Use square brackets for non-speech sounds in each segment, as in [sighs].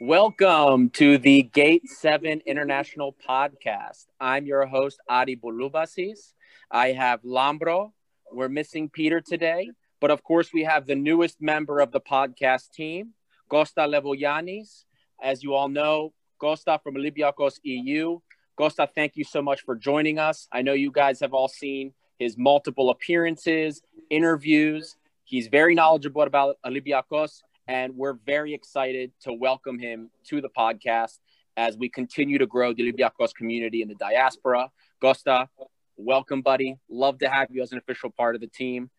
Welcome to the Gate 7 International Podcast. I'm your host, Adi Bolubasis. I have Lambro. We're missing Peter today, but of course, we have the newest member of the podcast team, Costa Levoyanis. As you all know, Costa from Olympiacos EU. Costa, thank you so much for joining us. I know you guys have all seen his multiple appearances, interviews. He's very knowledgeable about Olympiacos, and we're very excited to welcome him to the podcast as we continue to grow the Olympiacos community in the diaspora. Costa, welcome, buddy. Love to have you as an official part of the team.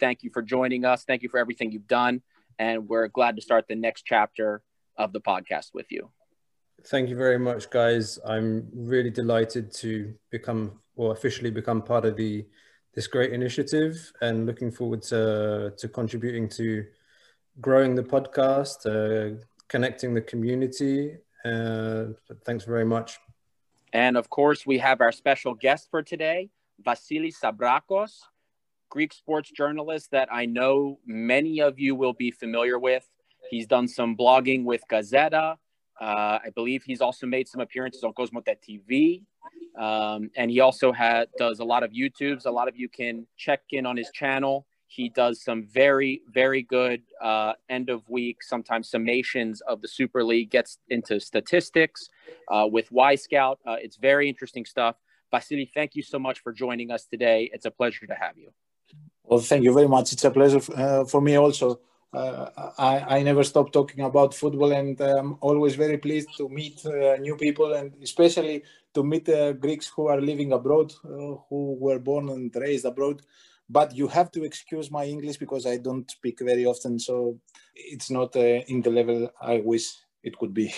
Thank you for joining us. Thank you for everything you've done. And we're glad to start the next chapter of the podcast with you. Thank you very much, guys. I'm really delighted to become or officially become part of the this great initiative and looking forward to to contributing to growing the podcast, uh, connecting the community. Uh, thanks very much. And of course, we have our special guest for today, Vasily Sambrakos, Greek sports journalist that I know many of you will be familiar with. He's done some blogging with Gazzetta. Uh, I believe he's also made some appearances on Cosmote TV. Um, and he also had does a lot of YouTubes. A lot of you can check in on his channel. He does some very, very good uh, end of week, sometimes summations of the Super League, gets into statistics uh, with Wyscout. Uh, it's very interesting stuff. Vasily, thank you so much for joining us today. It's a pleasure to have you. Well, thank you very much. It's a pleasure uh, for me also. Uh, I, I, never stop talking about football and I'm always very pleased to meet uh, new people and especially to meet Greeks who are living abroad, who were born and raised abroad. But you have to excuse my English because I don't speak very often, so it's not uh, in the level I wish it could be.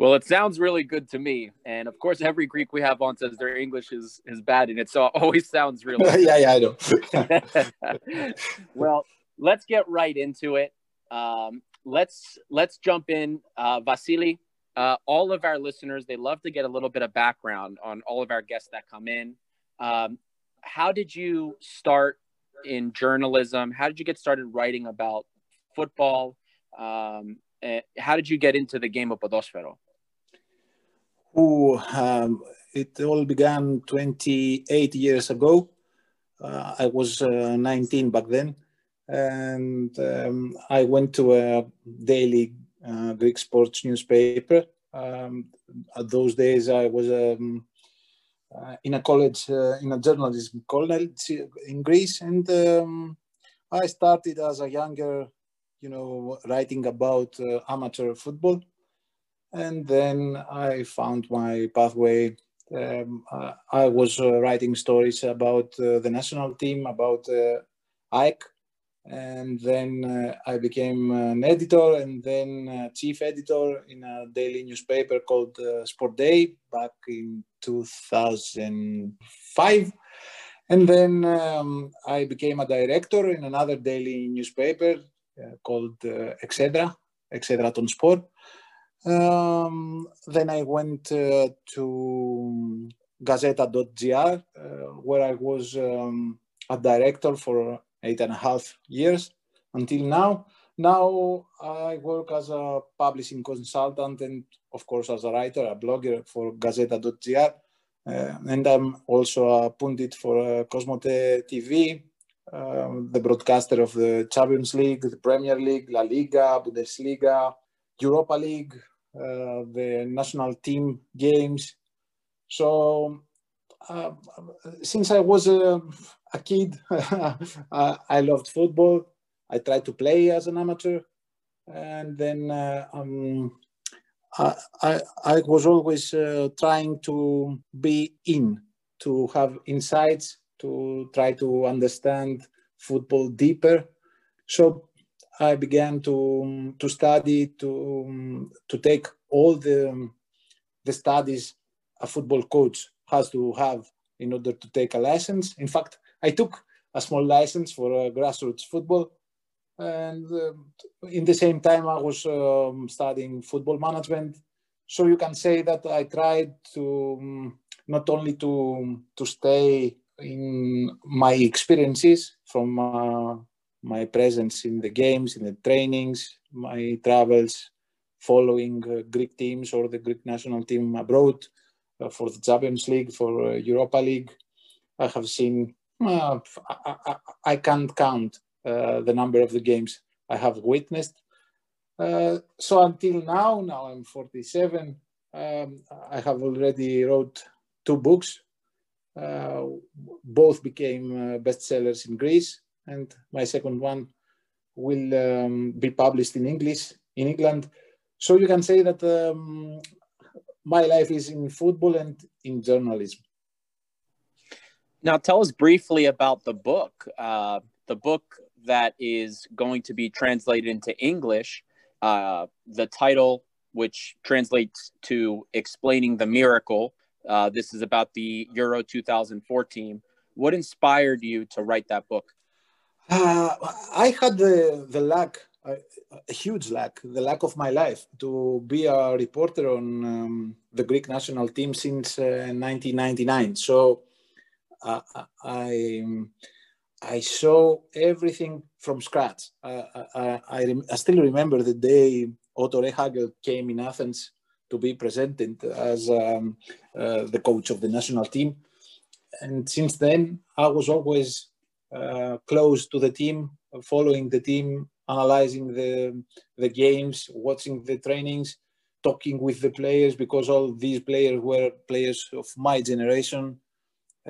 Well, it sounds really good to me, and of course, every Greek we have on says their English is is bad, and it so it [laughs] always sounds really. [laughs] yeah, yeah, I know. [laughs] well, let's get right into it. Um, let's let's jump in, uh, Vasily. Uh, all of our listeners, they love to get a little bit of background on all of our guests that come in. Um, how did you start in journalism? How did you get started writing about football? Um, how did you get into the game of Podosfero? Oh, um, it all began 28 years ago. Uh, I was uh, 19 back then, and um, I went to a daily uh, Greek sports newspaper. Um, at those days, I was um, in a college, uh, in a journalism college in Greece, and um, I started as a younger, you know, writing about uh, amateur football, and then I found my pathway. Um, I was uh, writing stories about uh, the national team, about uh, AEK, and then uh, I became an editor and then uh, chief editor in a daily newspaper called uh, Sport Day back in 2005. And then um, I became a director in another daily newspaper uh, called uh, Exedra, Exedra Ton Sport. Um, then I went uh, to Gazzetta.gr, where I was um, a director for eight and a half years until now. Now I work as a publishing consultant and, of course, as a writer, a blogger for Gazzetta.gr. Uh, and I'm also a pundit for uh, Cosmote TV, um, the broadcaster of the Champions League, the Premier League, La Liga, Bundesliga, Europa League, uh, the national team games. So uh, since I was a, a kid, [laughs] I loved football. I tried to play as an amateur, and then uh, um, I, I, I, was always uh, trying to be in, to have insights, to try to understand football deeper. So I began to to study, to to take all the the studies a football coach has to have in order to take a license. In fact, I took a small license for uh, grassroots football. And uh, in the same time, I was um, studying football management. So you can say that I tried to um, not only to, to stay in my experiences from uh, my presence in the games, in the trainings, my travels, following uh, Greek teams or the Greek national team abroad for the Champions League, for uh, Europa League. I have seen, uh, I, I, I, can't count uh, the number of the games I have witnessed. Uh, so until now, now I'm 47, um, I have already wrote two books. both became bestsellers in Greece, and my second one will um, be published in English in England. So you can say that um, my life is in football and in journalism. Now, tell us briefly about the book. Uh, the book that is going to be translated into English. Uh, the title, which translates to "Explaining the Miracle." Uh, this is about the Euro 2014. What inspired you to write that book? Uh, I had the, the luck, a, a, huge lack, the lack of my life to be a reporter on um, the Greek national team since uh, 1999. So uh, I, I saw everything from scratch. I, I, I, I, still remember the day Otto Rehhagel came in Athens to be presented as um, uh, the coach of the national team. And since then, I was always uh, close to the team, following the team, analyzing the, the games, watching the trainings, talking with the players because all these players were players of my generation.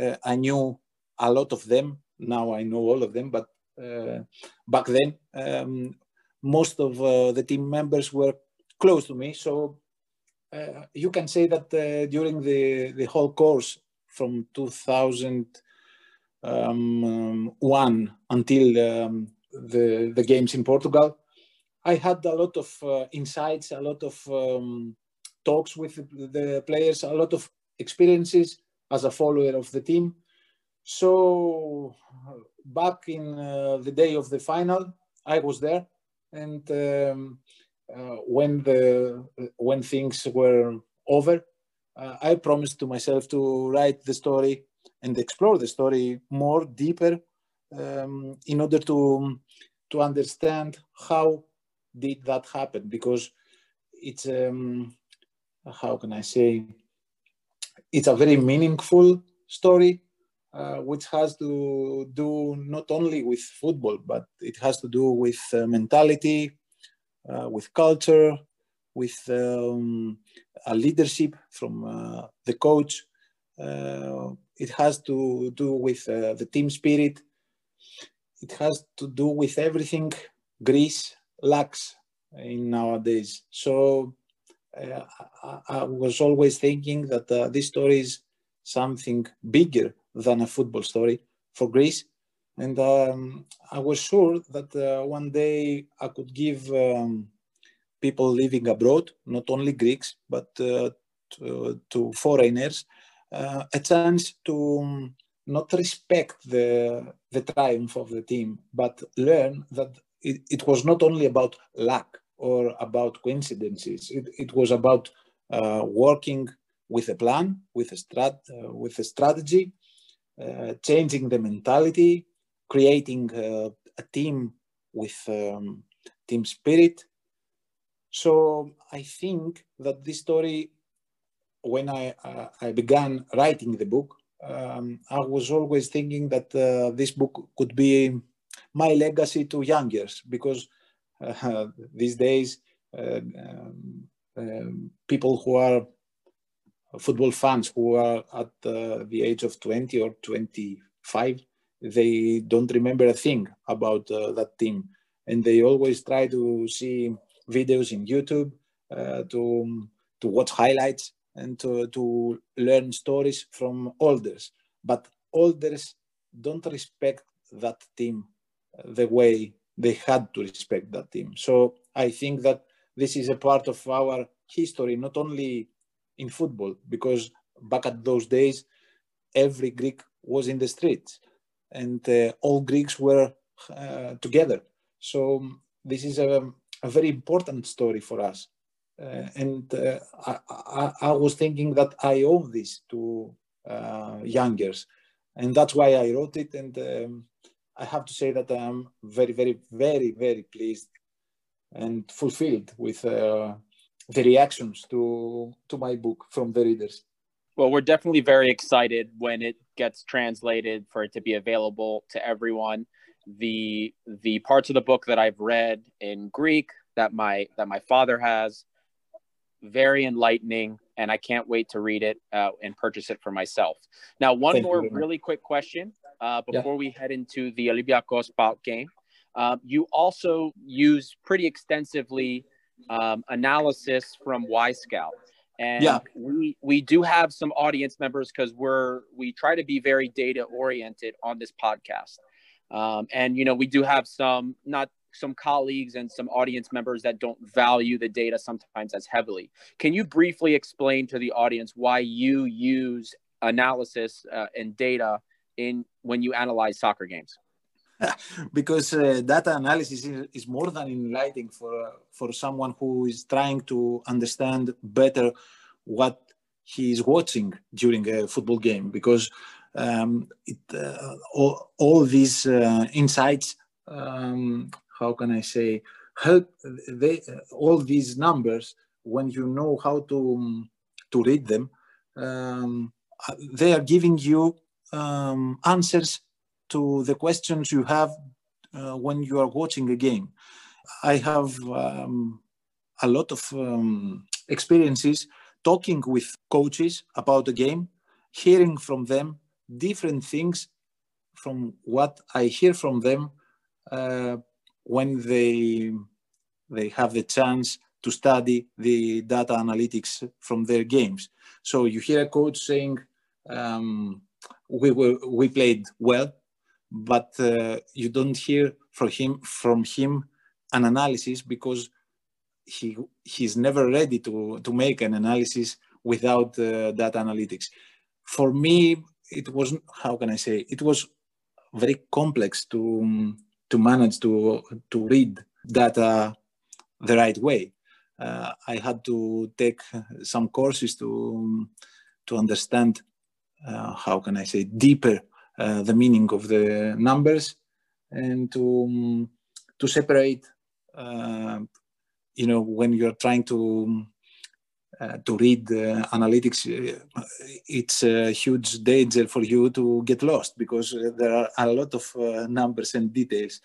Uh, I knew a lot of them. Now I know all of them, but uh, back then, um, most of uh, the team members were close to me. So uh, you can say that uh, during the, the whole course from 2001 um, until um, the, the games in Portugal. I had a lot of uh, insights, a lot of um, talks with the players, a lot of experiences as a follower of the team. So back in uh, the day of the final, I was there, and um, uh, when the when things were over, uh, I promised to myself to write the story and explore the story more deeper um, in order to to understand how did that happen because it's um, how can I say it's a very meaningful story uh, which has to do not only with football but it has to do with uh, mentality uh, with culture with um, a leadership from uh, the coach uh, it has to do with uh, the team spirit. It has to do with everything Greece lacks in nowadays. So uh, I, I, was always thinking that uh, this story is something bigger than a football story for Greece. And um, I was sure that uh, one day I could give um, people living abroad, not only Greeks, but uh, to, to foreigners, uh, a chance to um, not respect the, the triumph of the team, but learn that it, it was not only about luck or about coincidences. It, it was about uh, working with a plan, with a, strat, uh, with a strategy, uh, changing the mentality, creating uh, a team with um, team spirit. So I think that this story when I, uh, I began writing the book, um, I was always thinking that uh, this book could be my legacy to youngers because uh, [laughs] these days uh, um, um, people who are football fans who are at uh, the age of 20 or 25 they don't remember a thing about uh, that team. And they always try to see videos in youtube to to watch highlights and to, to learn stories from elders. But elders don't respect that team the way they had to respect that team. So I think that this is a part of our history, not only in football, because back at those days, every Greek was in the streets and uh, all Greeks were uh, together. So this is a, a very important story for us. Uh, and uh, I, I, I, was thinking that I owe this to uh, youngers, and that's why I wrote it. And um, I have to say that I'm very, very, very, very pleased and fulfilled with uh, the reactions to to my book from the readers. Well, we're definitely very excited when it gets translated for it to be available to everyone. The the parts of the book that I've read in Greek that my that my father has very enlightening and I can't wait to read it uh, and purchase it for myself. Now, one Thank more you. really quick question uh, before yeah. we head into the Olympiacos PAOK game. Um, you also use pretty extensively um, analysis from Wyscout. And yeah. we we do have some audience members because we're we try to be very data oriented on this podcast. Um, and you know we do have some not some colleagues and some audience members that don't value the data sometimes as heavily. Can you briefly explain to the audience why you use analysis uh, and data in when you analyze soccer games? [laughs] because uh, data analysis is, is, more than enlightening for uh, for someone who is trying to understand better what he is watching during a football game because um, it, uh, all, all, these uh, insights um, how can i say help they all these numbers when you know how to um, to read them um, they are giving you um, answers to the questions you have uh, when you are watching a game. I have um, a lot of um, experiences talking with coaches about the game, hearing from them different things from what I hear from them uh, when they they have the chance to study the data analytics from their games. So you hear a coach saying, um, "We were we played well but uh, you don't hear from him from him an analysis because he he's never ready to to make an analysis without uh, data analytics. For me, it was how can I say it was very complex to to manage to to read data the right way. Uh, I had to take some courses to to understand uh, how can I say deeper uh, the meaning of the numbers and to um, to separate uh, you know when you're trying to to read analytics uh, it's a huge danger for you to get lost because there are a lot of uh, numbers and details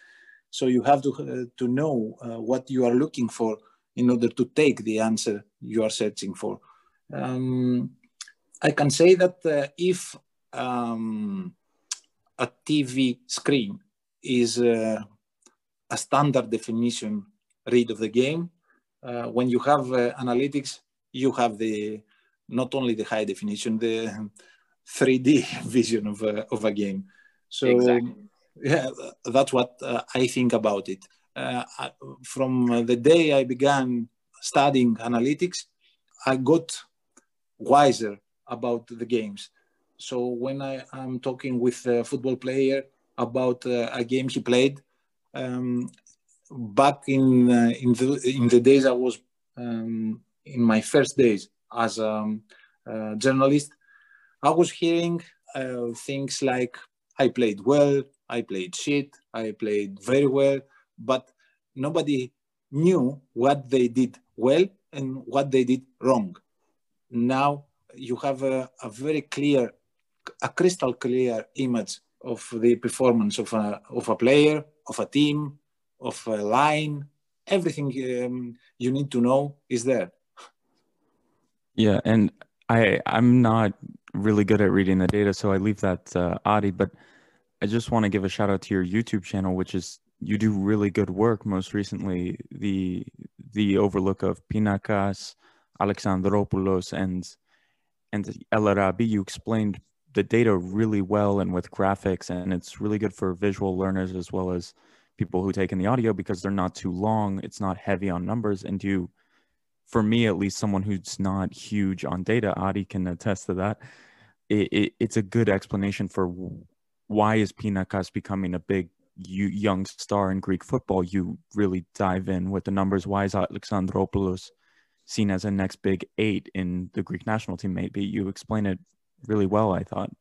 so you have to uh, to know what you are looking for in order to take the answer you are searching for um, i can say that if um, a TV screen is uh, a standard definition read of the game. Uh, when you have uh, analytics, you have the not only the high definition, the 3D [laughs] vision of a, of a game. So exactly. yeah, that's what uh, I think about it. Uh, from the day I began studying analytics, I got wiser about the games. So when I am talking with a football player about uh, a game he played, um, back in uh, in the in the days I was um, in my first days as a um, uh, journalist, I was hearing uh, things like I played well, I played shit, I played very well, but nobody knew what they did well and what they did wrong. Now you have a, a very clear a crystal clear image of the performance of a, of a player, of a team, of a line. Everything um, you need to know is there. Yeah, and I I'm not really good at reading the data, so I leave that uh, Adi. But I just want to give a shout out to your YouTube channel, which is you do really good work. Most recently, the the overlook of Pinakas, Alexandropoulos, and and El Arabi. You explained the data really well and with graphics and it's really good for visual learners as well as people who take in the audio because they're not too long it's not heavy on numbers and you for me at least someone who's not huge on data adi can attest to that it, it, it's a good explanation for why is pinakas becoming a big young star in greek football you really dive in with the numbers why is alexandropoulos seen as a next big eight in the greek national team maybe you explain it really well. I thought.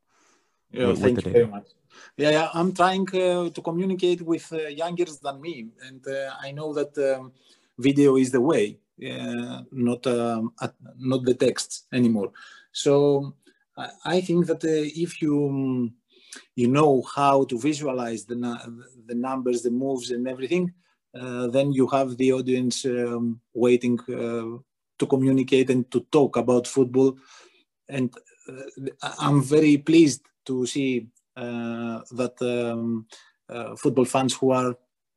Yeah, with, thank with you very much. Yeah, yeah I'm trying uh, to communicate with uh, youngers than me, and uh, I know that um, video is the way, uh, not um, not the texts anymore. So I think that uh, if you um, you know how to visualize the the numbers, the moves, and everything, uh, then you have the audience um, waiting to communicate and to talk about football. And I'm very pleased to see uh, that um, uh, football fans who are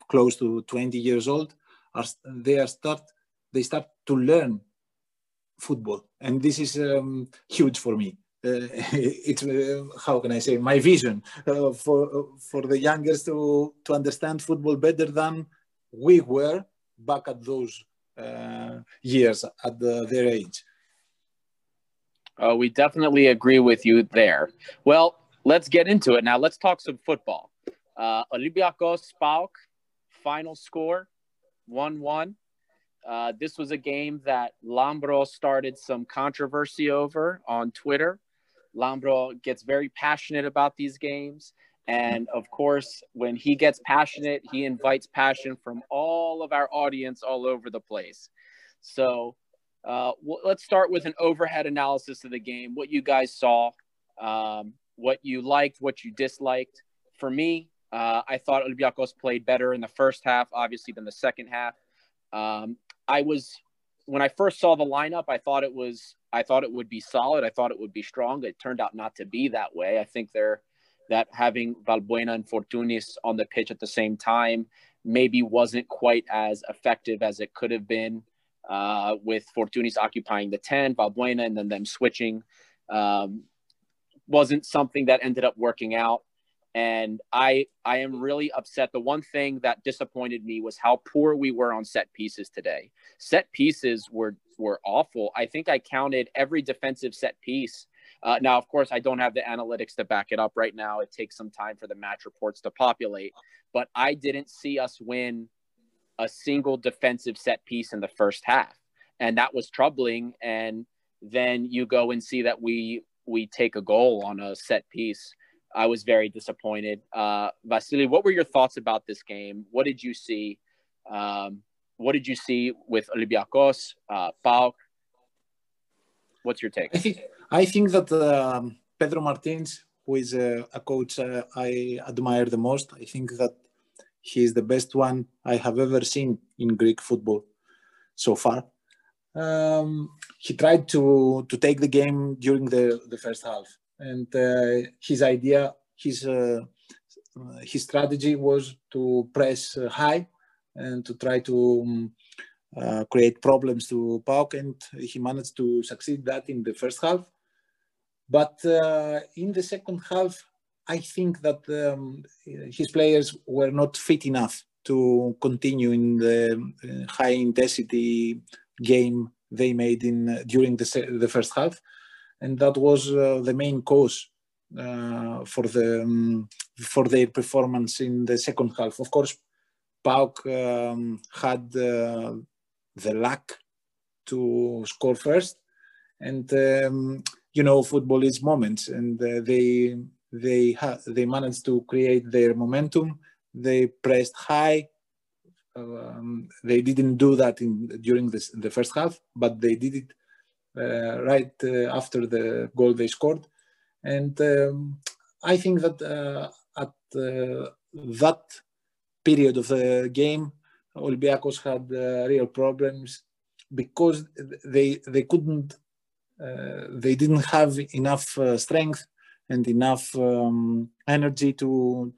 close to 20 years old are they are start they start to learn football and this is um, huge for me uh, [laughs] it's uh, how can I say my vision uh, for for the youngest to to understand football better than we were back at those uh, years at the, their age. we definitely agree with you there. Well, let's get into it now. Let's talk some football. Uh, Olympiacos PAOK, final score 1 1. Uh, this was a game that Lambro started some controversy over on Twitter. Lambro gets very passionate about these games. And of course, when he gets passionate, he invites passion from all of our audience all over the place. So uh, let's start with an overhead analysis of the game, what you guys saw. Um, what you liked, what you disliked. For me, uh, I thought Olympiacos played better in the first half, obviously, than the second half. Um, I was when I first saw the lineup, I thought it was I thought it would be solid. I thought it would be strong. It turned out not to be that way. I think they're that having Valbuena and Fortounis on the pitch at the same time maybe wasn't quite as effective as it could have been uh, with Fortounis occupying the 10, Valbuena, and then them switching. Um, wasn't something that ended up working out and i i am really upset. The one thing that disappointed me was how poor we were on set pieces today. Set pieces were were awful. I think i counted every defensive set piece. Uh, now of course i don't have the analytics to back it up right now. It takes some time for the match reports to populate but i didn't see us win a single defensive set piece in the first half. And that was troubling. And then you go and see that we we take a goal on a set piece. I was very disappointed. Uh, Vasily, what were your thoughts about this game? What did you see? Um, what did you see with Olympiacos, uh? What's your take? I think I think that um, Pedro Martins, who is a, a coach uh, I admire the most, I think that he is the best one I have ever seen in Greek football so far um, he tried to to take the game during the the first half, and uh, his idea, his uh, his strategy was to press high and to try to um, uh, create problems to PAOK, and he managed to succeed that in the first half. But uh, in the second half, I think that um, his players were not fit enough to continue in the uh, high intensity game they made in uh, during the, the first half, and that was uh, the main cause uh, for the um, for their performance in the second half. Of course, PAOK um, had the luck to score first, and um, you know football is moments, and uh, they they ha- they managed to create their momentum. They pressed high, um, they didn't do that in during this, the first half, but they did it uh, right uh, after the goal they scored. And um, I think that uh, at uh, that period of the game, Olympiacos had uh, real problems because they they couldn't uh, they didn't have enough strength and enough um, energy to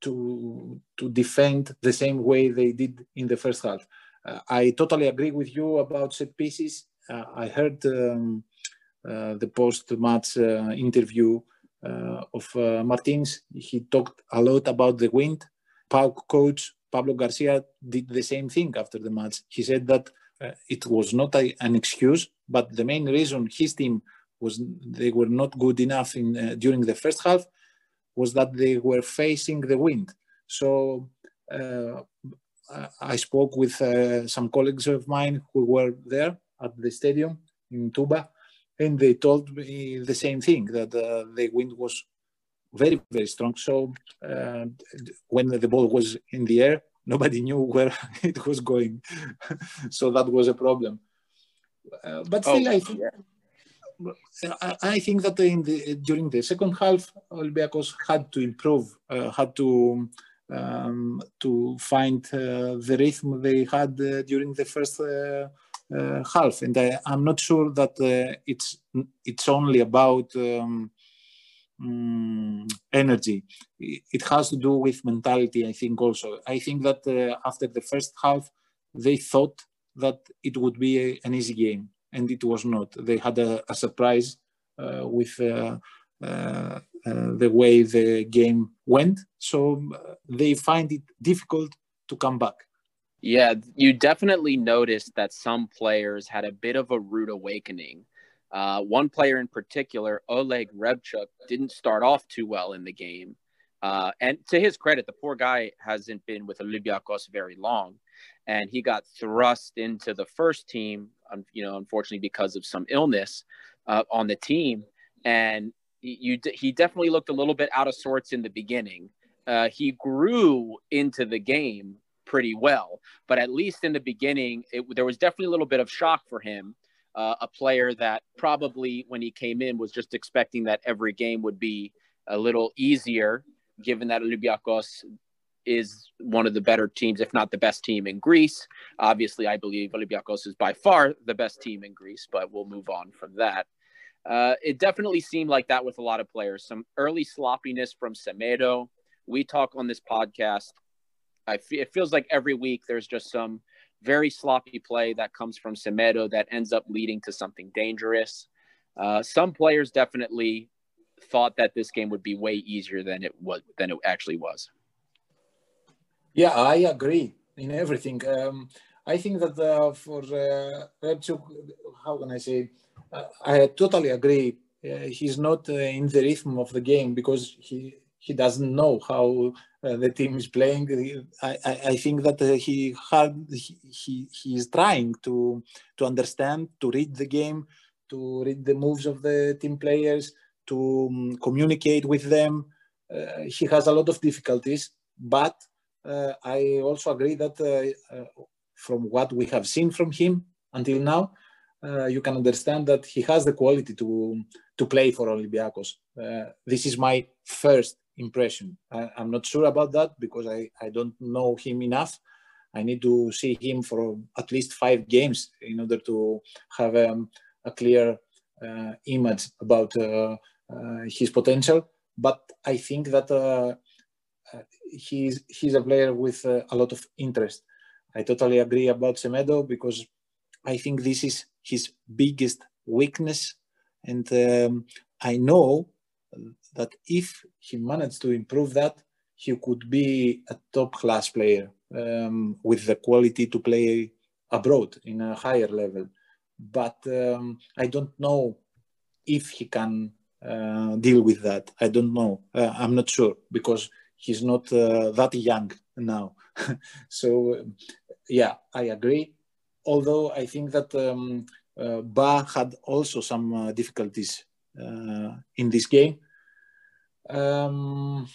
to to defend the same way they did in the first half. Uh, I totally agree with you about set pieces. Uh, I heard um, uh, the post-match uh, interview of Martins. He talked a lot about the wind. PAOK coach Pablo Garcia did the same thing after the match. He said that it was not a, an excuse, but the main reason his team was they were not good enough in during the first half was that they were facing the wind. So uh, I spoke with uh, some colleagues of mine who were there at the stadium in Toumba, and they told me the same thing that uh, the wind was very very strong. So uh, when the ball was in the air, nobody knew [laughs] where it was going. [laughs] so that was a problem. Uh, but still, oh, I think. I, think that in the, during the second half, Olympiacos had to improve, uh, had to um, to find uh, the rhythm they had uh, during the first half, and I, am not sure that it's it's only about. Um, um, energy. It has to do with mentality, I think, also. I think that uh, after the first half, they thought that it would be a, an easy game, and it was not. They had a, a surprise uh, with uh, uh, uh the way the game went, so uh, they find it difficult to come back. Yeah, you definitely noticed that some players had a bit of a rude awakening uh, one player in particular, Oleg Reabciuk, didn't start off too well in the game. Uh, and to his credit, the poor guy hasn't been with Olympiacos very long, and he got thrust into the first team, you know, unfortunately because of some illness uh, on the team. And you, he definitely looked a little bit out of sorts in the beginning. Uh, he grew into the game pretty well, but at least in the beginning, it, there was definitely a little bit of shock for him uh, a player that probably when he came in was just expecting that every game would be a little easier, given that Olympiacos is one of the better teams, if not the best team in Greece. Obviously, I believe Olympiacos is by far the best team in Greece, but we'll move on from that. Uh, it definitely seemed like that with a lot of players. Some early sloppiness from Semedo. We talk on this podcast. I f- it feels like every week there's just some very sloppy play that comes from Semedo that ends up leading to something dangerous. Uh, some players definitely thought that this game would be way easier than it was than it actually was. Yeah, I agree in everything. Um, I think that uh, for uh, how can I say? Uh, I totally agree. Uh, he's not uh, in the rhythm of the game because he he doesn't know how uh, the team is playing. I, I, I think that uh, he had he, he, he is trying to to understand, to read the game, to read the moves of the team players, to um, communicate with them. Uh, he has a lot of difficulties, but uh, I also agree that uh, from what we have seen from him until now, you can understand that he has the quality to to play for Olympiacos. this is my first impression. I, am not sure about that because I, I don't know him enough. I need to see him for at least five games in order to have um, a clear uh, image about uh, uh, his potential. But I think that uh, uh, he's he's a player with uh, a lot of interest. I totally agree about Semedo because I think this is his biggest weakness, and um, I know that if he managed to improve that, he could be a top class player um, with the quality to play abroad in a higher level. But um, I don't know if he can uh, deal with that. I don't know. Uh, I'm not sure because he's not uh, that young now. [laughs] so, yeah, I agree. Although I think that um, uh, Ba had also some uh, difficulties in this game um,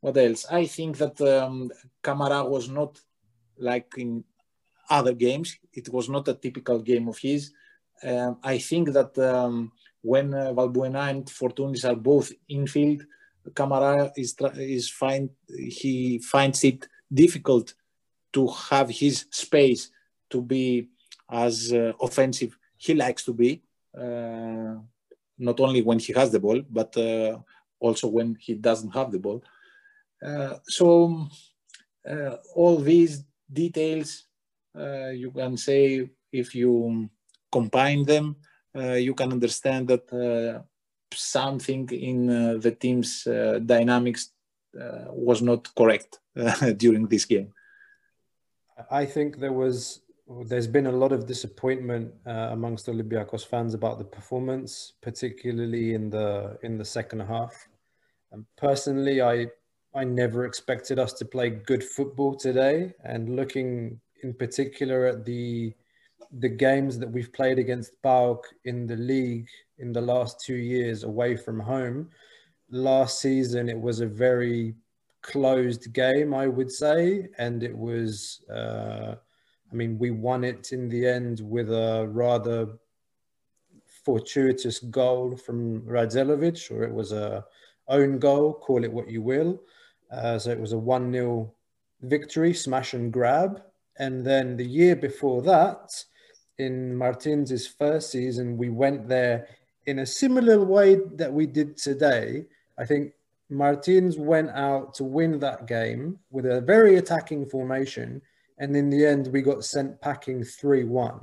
what else? I think that um, Camara was not like in other games. It was not a typical game of his. Um, I think that um, when uh, Valbuena and Fortounis are both infield, Camara is is find he finds it difficult to have his space to be as uh, offensive he likes to be. Uh, not only when he has the ball, but uh, also when he doesn't have the ball. Uh, so uh, all these details, you can say if you combine them, you can understand that something in the team's dynamics was not correct [laughs] during this game. I think there was there's been a lot of disappointment uh, amongst Olympiacos fans about the performance, particularly in the in the second half. And personally, I I never expected us to play good football today. And looking in particular at the the games that we've played against PAOK in the league in the last two years away from home, last season it was a very closed game, I would say, and it was. Uh, I mean, we won it in the end with a rather fortuitous goal from Radzelovic, or it was a own goal, call it what you will. Uh, so it was a 1 0 victory, smash and grab. And then the year before that, in Martins' first season, we went there in a similar way that we did today. I think Martins went out to win that game with a very attacking formation. And in the end, we got sent packing 3 1.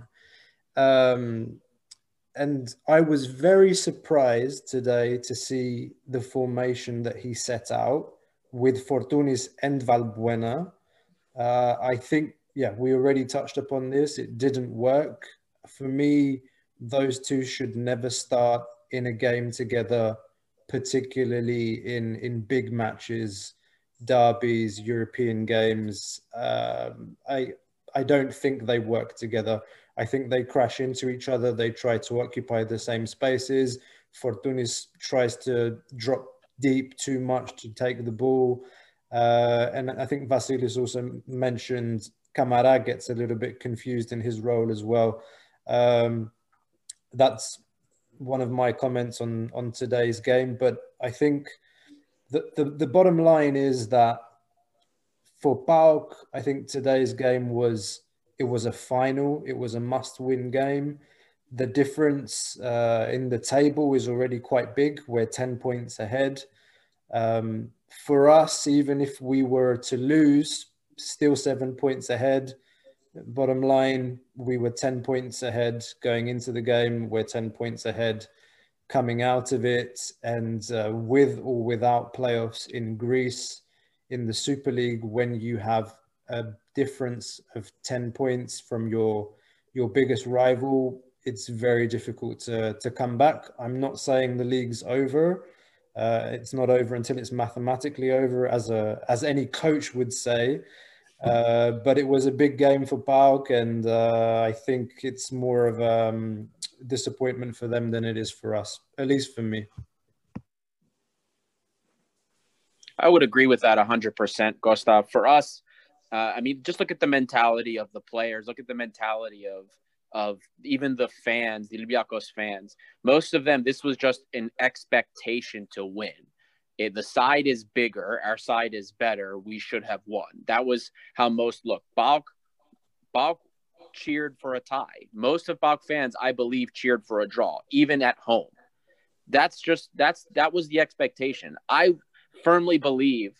Um, and I was very surprised today to see the formation that he set out with Fortounis and Valbuena. Uh, I think, yeah, we already touched upon this. It didn't work. For me, those two should never start in a game together, particularly in, in big matches, derbies, European games. Um, I, I don't think they work together. I think they crash into each other. They try to occupy the same spaces. Fortounis tries to drop deep too much to take the ball. Uh, and I think Vasilis also mentioned Camara gets a little bit confused in his role as well. Um, that's one of my comments on, on today's game. But I think the, the, the bottom line is that for PAOK, I think today's game was it was a final. It was a must-win game. The difference uh, in the table is already quite big. We're ten points ahead. Um, for us, even if we were to lose, still seven points ahead. Bottom line, we were 10 points ahead going into the game. We're 10 points ahead coming out of it. And uh, with or without playoffs in Greece, in the Super League, when you have a difference of 10 points from your your biggest rival, it's very difficult to, to come back. I'm not saying the league's over. Uh, it's not over until it's mathematically over, as a as any coach would say. Uh, but it was a big game for PAOK, and uh, I think it's more of a um, disappointment for them than it is for us, at least for me. I would agree with that 100%, Costa. For us, uh, I mean, just look at the mentality of the players. Look at the mentality of of even the fans, the Olympiacos fans. Most of them, this was just an expectation to win. It, the side is bigger, our side is better. We should have won. That was how most looked. Balk, PAOK cheered for a tie. Most of PAOK fans, I believe, cheered for a draw, even at home. That's just that's that was the expectation. I firmly believe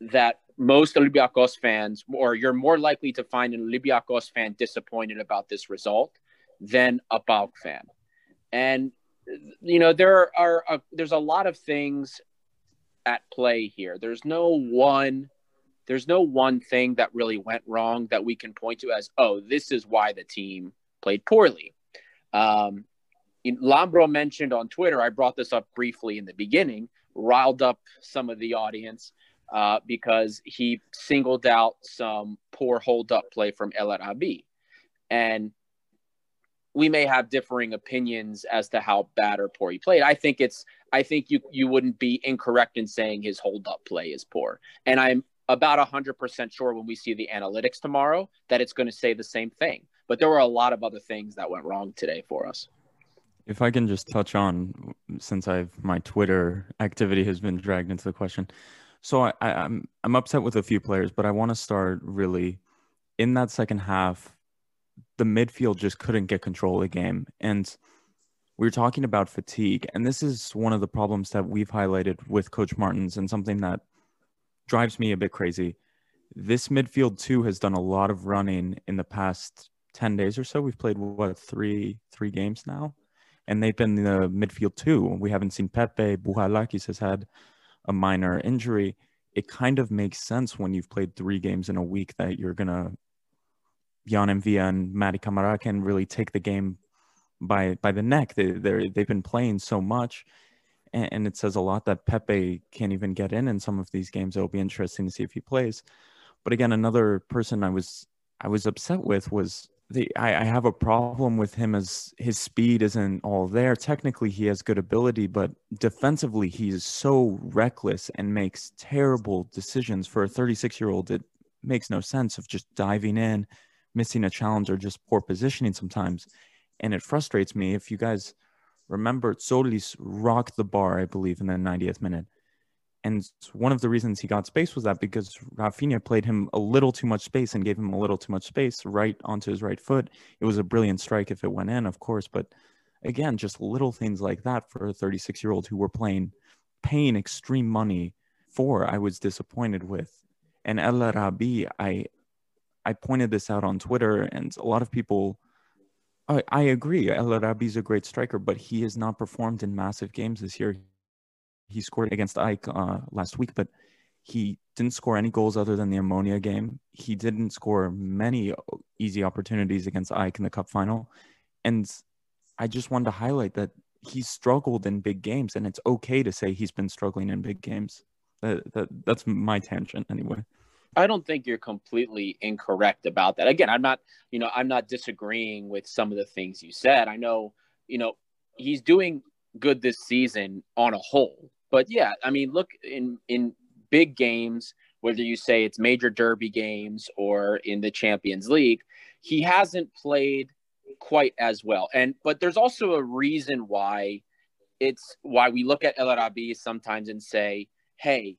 that most Olympiacos fans, or you're more likely to find an Olympiacos fan disappointed about this result than a PAOK fan. And you know there are a, uh, there's a lot of things at play here. There's no one there's no one thing that really went wrong that we can point to as oh this is why the team played poorly. Um, Lambro mentioned on Twitter. I brought this up briefly in the beginning, riled up some of the audience uh, because he singled out some poor hold up play from El Arabi. And we may have differing opinions as to how bad or poor he played. I think it's I think you you wouldn't be incorrect in saying his hold up play is poor. And I'm about 100% sure when we see the analytics tomorrow that it's going to say the same thing. But there were a lot of other things that went wrong today for us. If I can just touch on since I've my Twitter activity has been dragged into the question. So I, I, I'm I'm upset with a few players, but I want to start really in that second half. The midfield just couldn't get control of the game, and we are talking about fatigue, and this is one of the problems that we've highlighted with Coach Martins, and something that drives me a bit crazy. This midfield too has done a lot of running in the past ten days or so. We've played what three three games now, and they've been the midfield too. We haven't seen Pepe. Bouchalakis has had a minor injury, it kind of makes sense when you've played three games in a week that you're gonna Yann M'Vila and Mady Camara can really take the game by by the neck. They they've been playing so much, and, and, it says a lot that Pepe can't even get in in some of these games. It'll be interesting to see if he plays. But again, another person I was I was upset with was the I, I have a problem with him as his speed isn't all there. Technically, he has good ability, but defensively, he's so reckless and makes terrible decisions. For a 36 year old, it makes no sense of just diving in, missing a challenge, or just poor positioning sometimes. And it frustrates me. If you guys remember, Solis rocked the bar, I believe, in the 90th minute. And one of the reasons he got space was that because Rafinha played him a little too much space and gave him a little too much space right onto his right foot. It was a brilliant strike if it went in, of course. But again, just little things like that for a 36 year old who were playing, paying extreme money for, I was disappointed with. And El Arabi, I, I pointed this out on Twitter, and a lot of people. I, I agree. El Arabi is a great striker, but he has not performed in massive games this year he scored against AEK uh, last week, but he didn't score any goals other than the Omonia game. He didn't score many easy opportunities against AEK in the cup final. And I just wanted to highlight that he's struggled in big games, and it's okay to say he's been struggling in big games. That, that, that's my tangent anyway. I don't think you're completely incorrect about that. Again, I'm not, you know, I'm not disagreeing with some of the things you said. I know, you know, he's doing good this season on a whole. But yeah, I mean, look in in big games, whether you say it's major derby games or in the Champions League, he hasn't played quite as well. And but there's also a reason why it's why we look at El Arabi sometimes and say, "Hey,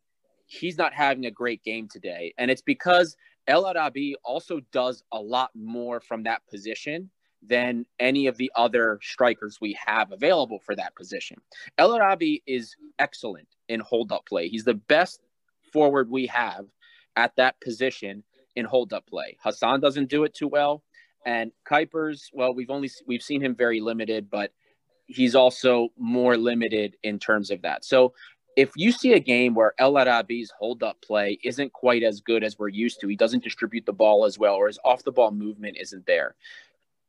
he's not having a great game today." And it's because El Arabi also does a lot more from that position than any of the other strikers we have available for that position. El Arabi is excellent in hold up play. He's the best forward we have at that position in hold up play. Hassan doesn't do it too well. And Kuipers, well, we've only we've seen him very limited, but he's also more limited in terms of that. So if you see a game where El Arabi's hold up play isn't quite as good as we're used to, he doesn't distribute the ball as well, or his off the ball movement isn't there,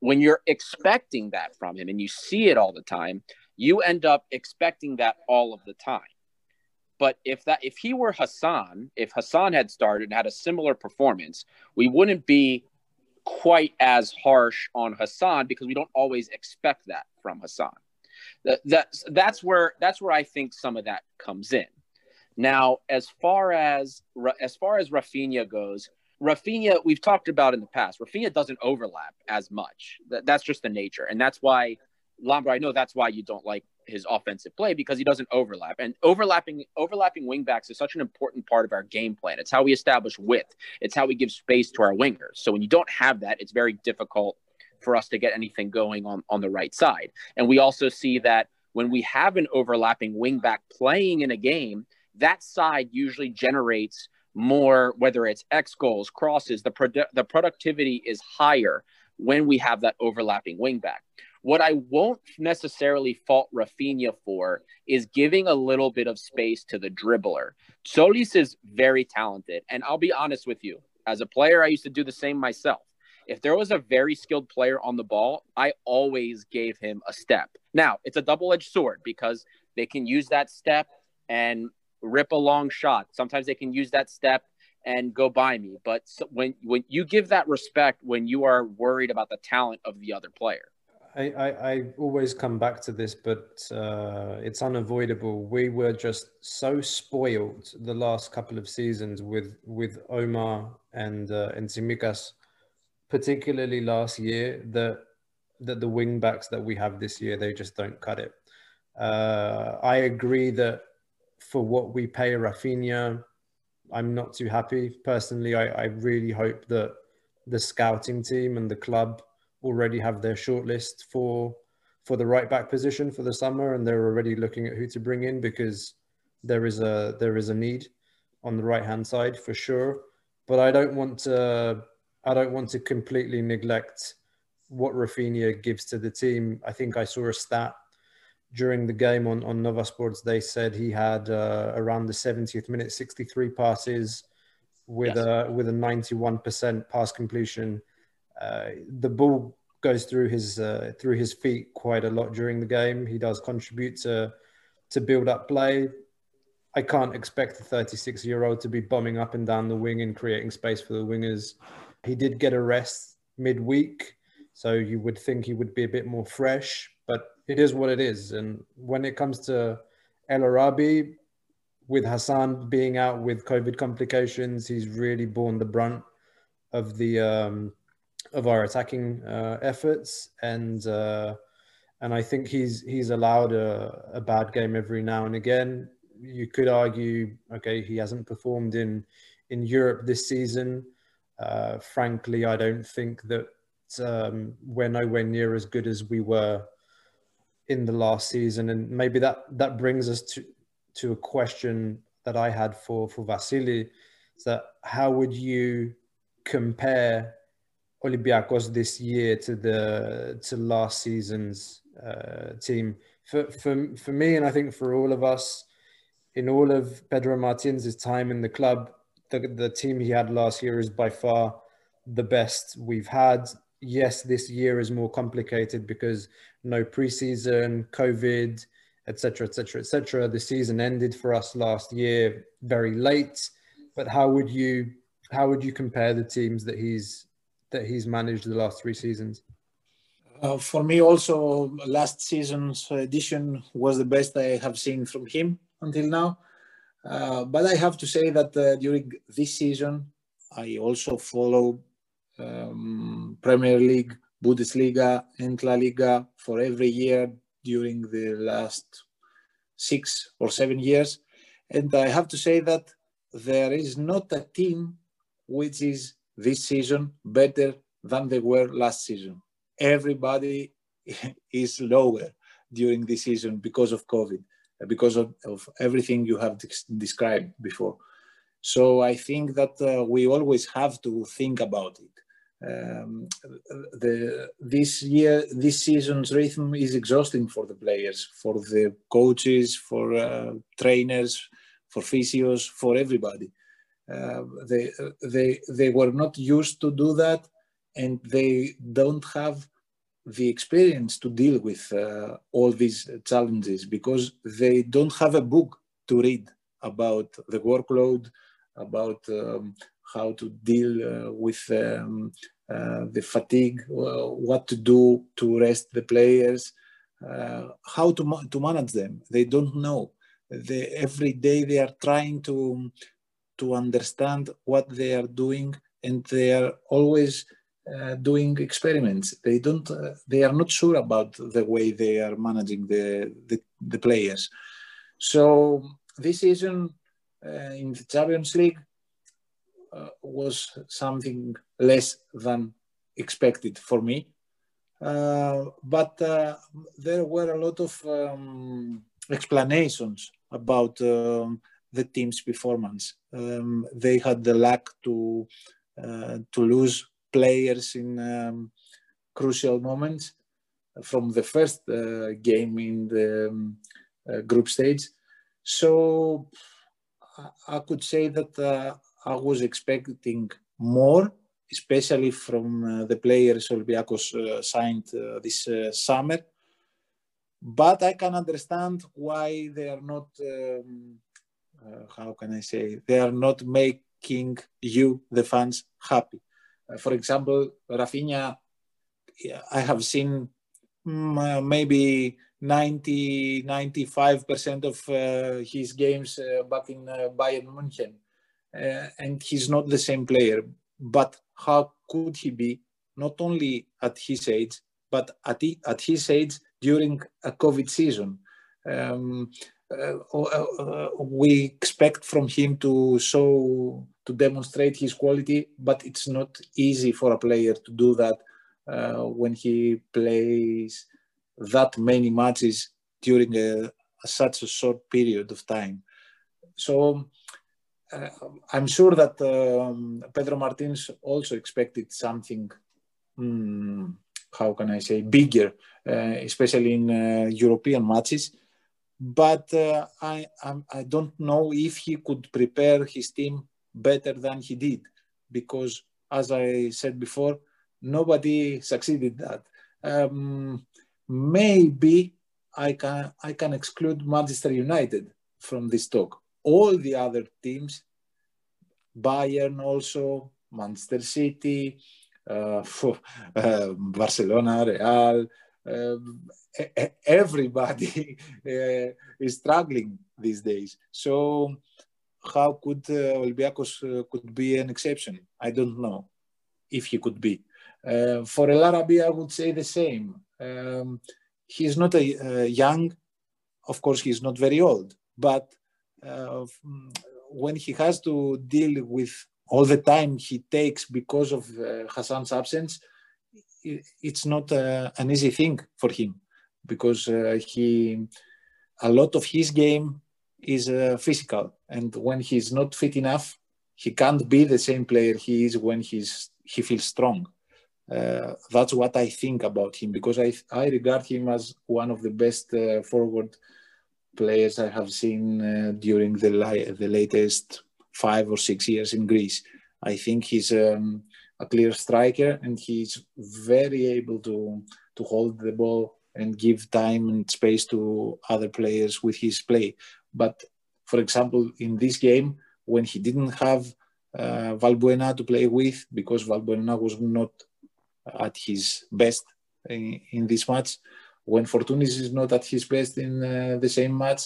when you're expecting that from him and you see it all the time, you end up expecting that all of the time. But if that if he were Hassan, if Hassan had started and had a similar performance, we wouldn't be quite as harsh on Hassan because we don't always expect that from Hassan. That, that's that's where that's where I think some of that comes in. Now, as far as as far as Rafinha goes, Rafinha, we've talked about in the past. Rafinha doesn't overlap as much. That, that's just the nature, and that's why Lambro. I know that's why you don't like his offensive play because he doesn't overlap. And overlapping overlapping wingbacks is such an important part of our game plan. It's how we establish width. It's how we give space to our wingers. So when you don't have that, it's very difficult for us to get anything going on on the right side. And we also see that when we have an overlapping wingback playing in a game, that side usually generates more, whether it's X goals, crosses, the, produ- the productivity is higher when we have that overlapping wingback. What I won't necessarily fault Rafinha for is giving a little bit of space to the dribbler. Solis is very talented. And I'll be honest with you, as a player, I used to do the same myself. If there was a very skilled player on the ball, I always gave him a step. Now, it's a double edged sword because they can use that step and rip a long shot. Sometimes they can use that step and go by me. But when when you give that respect, when you are worried about the talent of the other player. I, I, I always come back to this, but uh, it's unavoidable. We were just so spoiled the last couple of seasons with with Omar and uh, and Tsimikas, particularly last year, that that the wing backs that we have this year they just don't cut it. Uh, I agree that for what we pay Rafinha, I'm not too happy. Personally, I, I really hope that the scouting team and the club already have their shortlist for for the right back position for the summer, and they're already looking at who to bring in because there is a there is a need on the right hand side for sure. But I don't want to I don't want to completely neglect what Rafinha gives to the team. I think I saw a stat during the game on, on Nova Sports, they said he had uh, around the 70th minute 63 passes with yes. a with a 91% pass completion. Uh, the ball goes through his uh, through his feet quite a lot during the game. He does contribute to to build up play. I can't expect the 36 year old to be bombing up and down the wing and creating space for the wingers. He did get a rest midweek So you would think he would be a bit more fresh, but it is what it is. And when it comes to El Arabi, with Hassan being out with COVID complications, he's really borne the brunt of the um, of our attacking uh, efforts, and uh, and I think he's he's allowed a, a bad game every now and again. You could argue, okay, he hasn't performed in in Europe this season. Uh, frankly, I don't think that um, we're nowhere near as good as we were in the last season, and maybe that that brings us to to a question that I had for for Vasily. Is that how would you compare Olympiacos this year to the to last season's uh, team? For for for me, and I think for all of us, in all of Pedro Martins' time in the club, the the team he had last year is by far the best we've had. Yes, this year is more complicated because no preseason, COVID, etc., etc., etc. The season ended for us last year very late. But how would you how would you compare the teams that he's that he's managed the last three seasons? Uh, for me, also last season's edition was the best I have seen from him until now. Uh, but I have to say that uh, during this season, I also follow um, Premier League, Bundesliga, and La Liga for every year during the last six or seven years. And I have to say that there is not a team which is this season better than they were last season. Everybody [laughs] is lower during this season because of COVID, because of, of everything you have described before. So I think that uh, we always have to think about it um, the this year this season's rhythm is exhausting for the players for the coaches for uh, trainers for physios for everybody uh, they they they were not used to do that and they don't have the experience to deal with uh, all these challenges because they don't have a book to read about the workload about um, how to deal uh, with um, uh, the fatigue, uh, what to do to rest the players, uh, how to, to manage them. They don't know. They, every day they are trying to, to understand what they are doing and they are always uh, doing experiments. They don't. Uh, they are not sure about the way they are managing the the, the players. So this season uh, in the Champions League, uh, was something less than expected for me. Uh, but uh, there were a lot of um, explanations about um, the team's performance. Um, they had the luck to to lose players in um, crucial moments from the first uh, game in the um, uh, group stage. So I could say that I was expecting more, especially from uh, the players Olympiacos uh, signed uh, this uh, summer. But I can understand why they are not, um, uh, how can I say, they are not making you, the fans, happy. Uh, for example, Rafinha, I have seen mm, maybe 90, 95% of his games back in Bayern München uh, and he's not the same player. But how could he be not only at his age, but at, the, at his age during a COVID season? Um, uh, uh, uh, we expect from him to show to demonstrate his quality, but it's not easy for a player to do that uh, when he plays that many matches during a, a, such a short period of time. So uh, I'm sure that um, Pedro Martins also expected something, um, how can I say, bigger, uh, especially in uh, European matches. But uh, I, I do not know if he could prepare his team better than he did, because as I said before, nobody succeeded that. Um, maybe I can I can exclude Manchester United from this talk all the other teams, Bayern also, Manchester City, uh, [laughs] uh, Barcelona, Real, um, everybody [laughs] uh, is struggling these days. So how could uh, uh, could be an exception? I don't know if he could be. Uh, for El Arabi, I would say the same. Um, he's not a uh, young, of course, he's not very old, but uh, when he has to deal with all the time he takes because of uh, Hassan's absence, it's not an easy thing for him because he a lot of his game is uh, physical, and when he's not fit enough, he can't be the same player he is when he's he feels strong. Uh, that's what I think about him because I I regard him as one of the best uh, forward players I have seen uh, during the li- the latest five or six years in Greece. I think he's um, a clear striker and he's very able to to hold the ball and give time and space to other players with his play. But for example, in this game, when he didn't have uh, Valbuena to play with, because Valbuena was not at his best in, in this match, when Fortounis is not at his best in uh, the same match,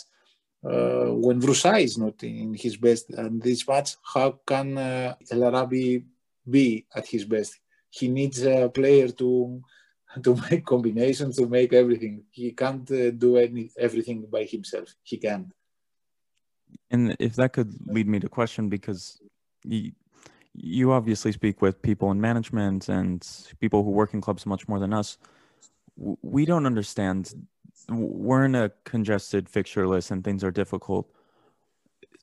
uh, when Vrousai is not in his best in this match, how can uh, El Arabi be at his best? He needs a player to to make [laughs] combinations, to make everything. He can't uh, do any everything by himself. He can't. And if that could lead me to question, because you, you obviously speak with people in management and people who work in clubs much more than us. We don't understand. We're in a congested fixture list and things are difficult.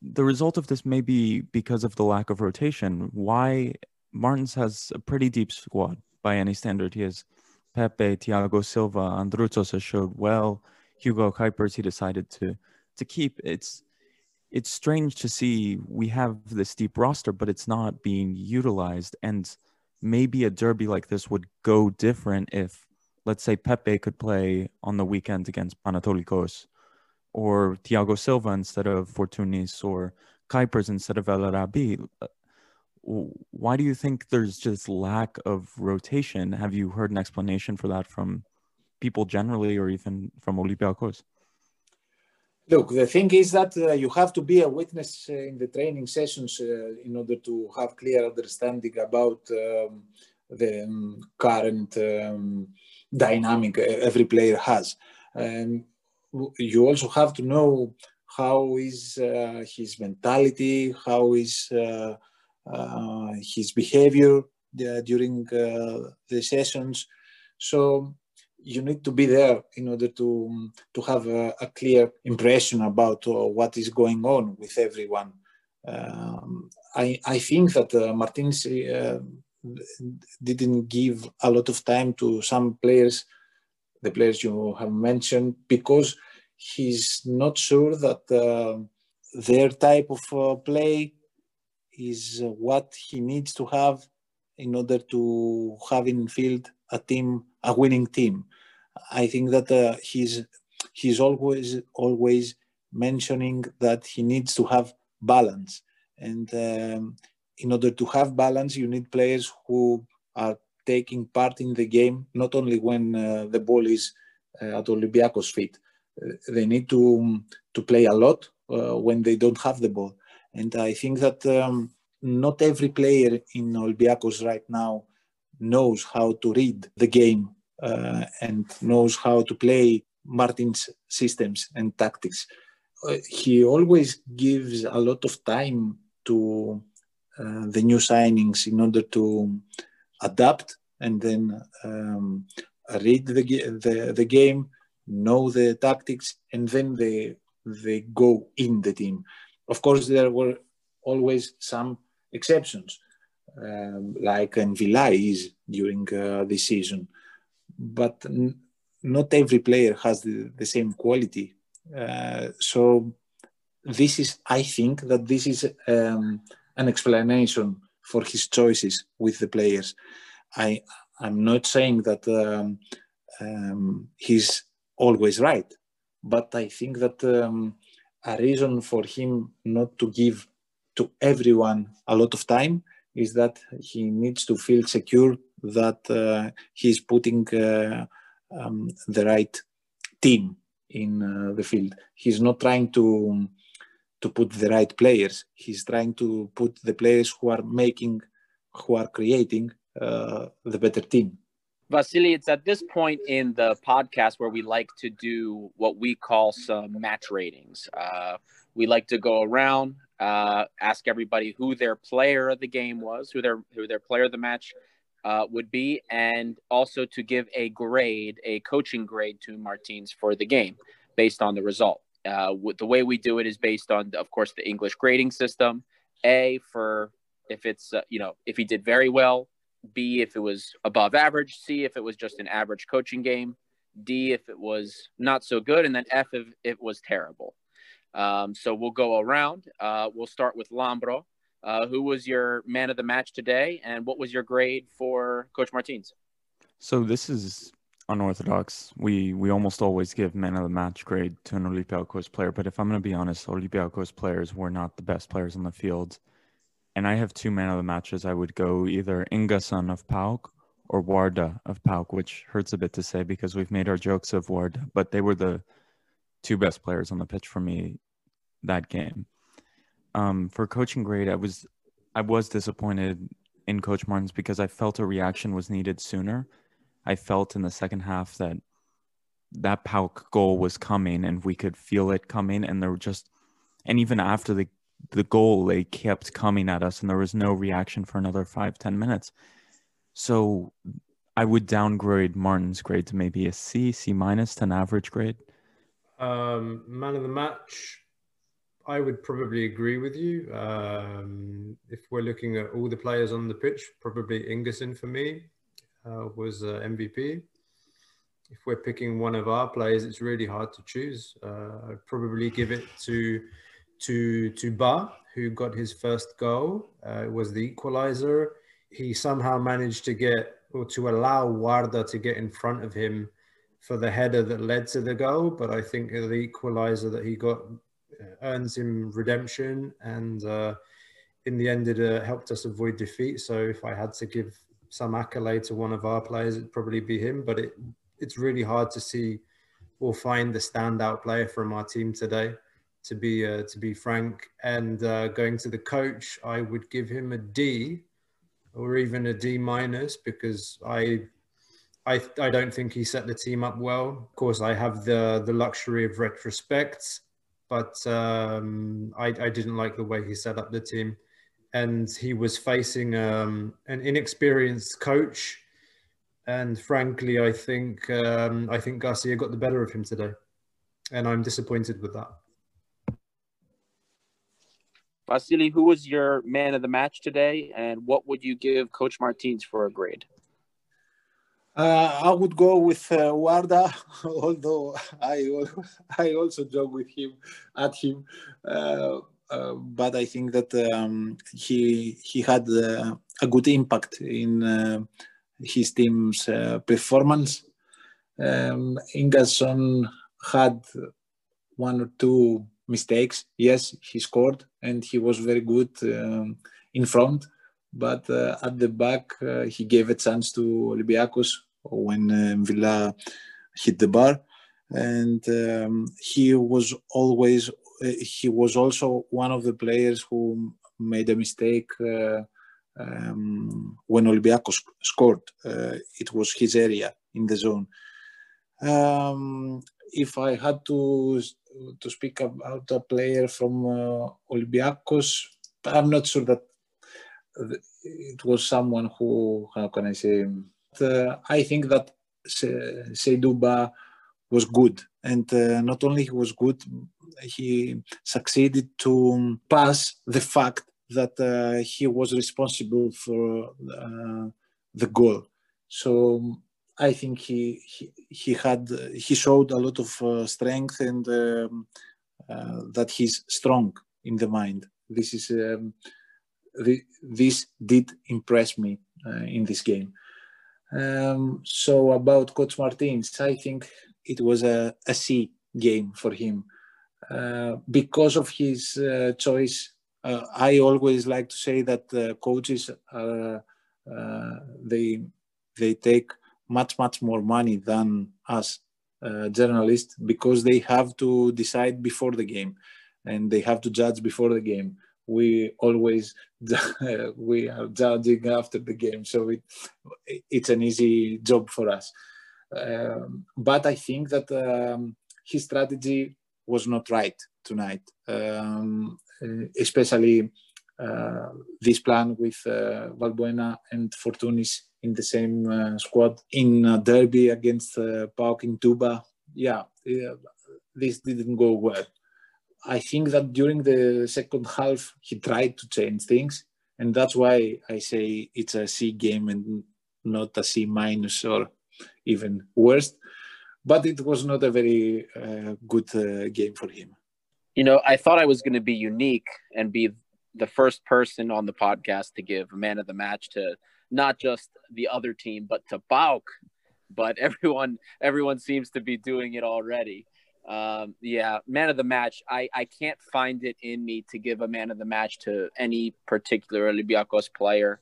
The result of this may be because of the lack of rotation. Why Martins has a pretty deep squad by any standard. He has Pepe, Thiago Silva, Androutsos has showed well. Hugo Kuipers he decided to to keep. It's it's strange to see we have this deep roster, but it's not being utilized. And maybe a derby like this would go different if, let's say, Pepe could play on the weekend against Panetolikos, or Thiago Silva instead of Fortounis, or Kuipers instead of El Arabi. Uh, why do you think there's just lack of rotation? Have you heard an explanation for that from people generally, or even from Olympiacos? Look, the thing is that uh, you have to be a witness uh, in the training sessions uh, in order to have clear understanding about um, the um, current um, dynamic every player has. And you also have to know how is uh, his mentality, how is uh, uh, his behavior during the sessions. So you need to be there in order to to have a, a clear impression about uh, what is going on with everyone. Um, I I think that uh, Martins uh, didn't give a lot of time to some players, the players you have mentioned, because he's not sure that uh, their type of uh, play is what he needs to have in order to have in field a team, a winning team. I think that uh, he's he's always always mentioning that he needs to have balance, and um, in order to have balance, you need players who are taking part in the game not only when uh, the ball is uh, at Olympiacos' feet. Uh, they need to to play a lot uh, when they don't have the ball, and I think that um, not every player in Olympiacos right now knows how to read the game uh, and knows how to play Martin's systems and tactics. Uh, he always gives a lot of time to uh, the new signings in order to adapt and then um, read the, the, the game, know the tactics, and then they they go in the team. Of course, there were always some exceptions, um, like M'Vila is during uh, this season but n- not every player has the, the same quality. Uh, so this is, I think, that this is um, an explanation for his choices with the players. I I'm not saying that um, um, he's always right, but I think that um, a reason for him not to give to everyone a lot of time is that he needs to feel secure that uh, he's putting uh, um, the right team in uh, the field. He's not trying to to put the right players. He's trying to put the players who are making, who are creating uh, the better team. Vasily, it's at this point in the podcast where we like to do what we call some match ratings. Uh, we like to go around, uh, ask everybody who their player of the game was, who their who their player of the match uh, would be, and also to give a grade, a coaching grade to Martins for the game based on the result. Uh, the way we do it is based on, of course, the English grading system. A for if it's uh, you know if he did very well. B if it was above average. C if it was just an average coaching game. D if it was not so good, and then F if it was terrible. Um, so we'll go around. Uh, we'll start with Lambro. Uh, who was your man of the match today, and what was your grade for Coach Martins? So this is unorthodox. We we almost always give man of the match grade to an Olympiacos player, but if I'm going to be honest, Olympiacos players were not the best players on the field. And I have two man of the matches. I would go either Ingason of PAOK or Warda of PAOK, which hurts a bit to say because we've made our jokes of Warda, but they were the two best players on the pitch for me that game. Um, for coaching grade, I was I was disappointed in Coach Martins because I felt a reaction was needed sooner. I felt in the second half that that PAOK goal was coming and we could feel it coming and there were just and even after the the goal they kept coming at us and there was no reaction for another five ten minutes so i would downgrade martin's grade to maybe a c c minus to an average grade um, man of the match I would probably agree with you. Um, if we're looking at all the players on the pitch, probably Ingason for me uh, was uh, MVP. If we're picking one of our players, it's really hard to choose. Uh, I'd probably give it to to to Ba, who got his first goal. Uh, it was the equalizer. He somehow managed to get or to allow Warda to get in front of him for the header that led to the goal. But I think the equalizer that he got earns him redemption, and uh, in the end, it uh, helped us avoid defeat. So if I had to give some accolade to one of our players, it'd probably be him. But it it's really hard to see or find the standout player from our team today. To be uh, to be frank, and uh, going to the coach, I would give him a D, or even a D minus because I I, I don't think he set the team up well. Of course, I have the the luxury of retrospect but um, I, I, didn't like the way he set up the team. And he was facing um, an inexperienced coach. And frankly, I think um, I think Garcia got the better of him today, and I'm disappointed with that. Vasily, who was your man of the match today, and what would you give Coach Martins for a grade? Uh, I would go with uh, Warda, [laughs] although I I also joke with him at him, uh, uh but I think that um, he he had uh, a good impact in uh, his team's performance. Um, Ingason had one or two mistakes. Yes, he scored and he was very good um, in front, but uh, at the back uh, he gave a chance to Olympiacos when uh, Villa hit the bar, and um, he was always uh, he was also one of the players who made a mistake uh, um, when Olympiacos scored. Uh, it was his area in the zone. Um, if I had to to speak about a player from uh, I'm not sure that it was someone who, how can I say, uh, I think that Seydou Ba was good, and uh, not only he was good, he succeeded to pass the fact that uh, he was responsible for uh, the goal. So I think he he, he had he showed a lot of uh, strength and um, uh, that he's strong in the mind. This is um, this did impress me uh, in this game. Um, so about Coach Martins, I think it was a, a C game for him uh, because of his uh, choice. Uh, I always like to say that coaches are uh, they they take much much more money than us uh, journalists because they have to decide before the game and they have to judge before the game we always [laughs] we are judging after the game so it, it's an easy job for us um, but i think that um, his strategy was not right tonight um, especially uh, this plan with uh, Valbuena and Fortounis in the same uh, squad in derby against uh, PAOK in Toumba. Yeah, this didn't go well. I think that during the second half, he tried to change things. And that's why I say it's a C game and not a C minus or even worse. But it was not a very uh, good uh, game for him. You know, I thought I was going to be unique and be the first person on the podcast to give a man of the match to not just the other team, but to PAOK. But everyone, everyone seems to be doing it already. Um, yeah, man of the match. I, I can't find it in me to give a man of the match to any particular Olympiacos player.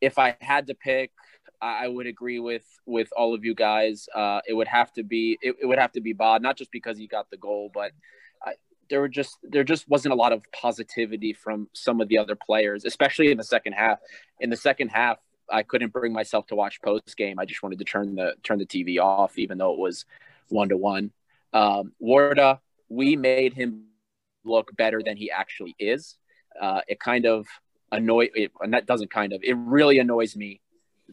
If I had to pick, I would agree with with all of you guys. Uh, it would have to be it, it would have to be Ba, not just because he got the goal, but I, there were just there just wasn't a lot of positivity from some of the other players, especially in the second half. In the second half, I couldn't bring myself to watch post game. I just wanted to turn the turn the TV off, even though it was one to one. Um, Warda, we made him look better than he actually is. Uh, it kind of annoy it, and that doesn't kind of it really annoys me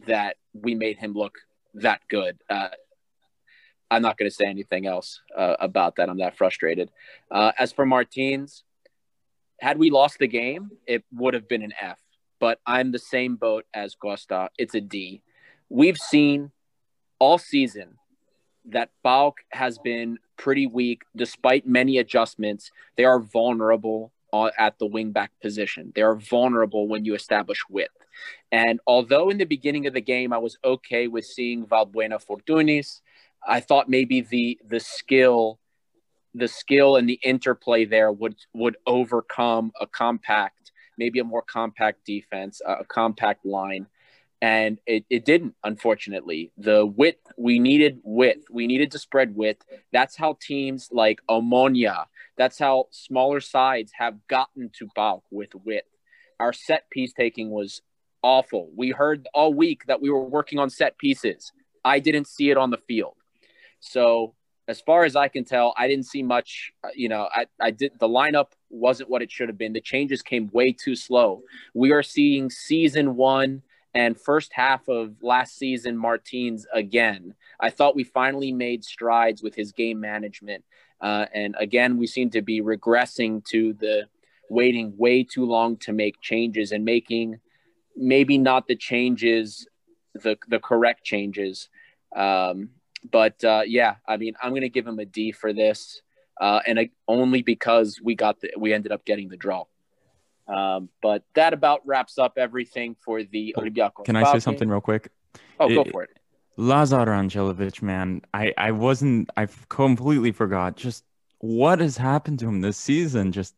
that we made him look that good. Uh, I'm not going to say anything else uh, about that. I'm that frustrated. Uh, as for Martins, had we lost the game, it would have been an F. But I'm the same boat as Costa. It's a D. We've seen all season that PAOK has been pretty weak despite many adjustments. They are vulnerable uh, at the wingback position. They are vulnerable when you establish width. And although in the beginning of the game I was okay with seeing Valbuena Fortounis, I thought maybe the the skill the skill and the interplay there would would overcome a compact, maybe a more compact defense, a compact line and it, it didn't unfortunately the width we needed width. We needed to spread width. That's how teams like Omonia that's how smaller sides have gotten to PAOK with width. Our set piece taking was awful. We heard all week that we were working on set pieces. I didn't see it on the field. So as far as i can tell i didn't see much uh, you know i, I did the lineup wasn't what it should have been. The changes came way too slow. We are seeing season one and first half of last season Martins again. I thought we finally made strides with his game management, uh, and again we seem to be regressing to the waiting way too long to make changes and making maybe not the changes the the correct changes. Um, but uh, yeah, I mean I'm gonna give him a D for this, uh, and only because we got the we ended up getting the draw. Um, but that about wraps up everything for the Olympiacos. Can I say something real quick? Oh, it, go for it. Lazar Randjelovic, man, I, I wasn't, I completely forgot just what has happened to him this season. Just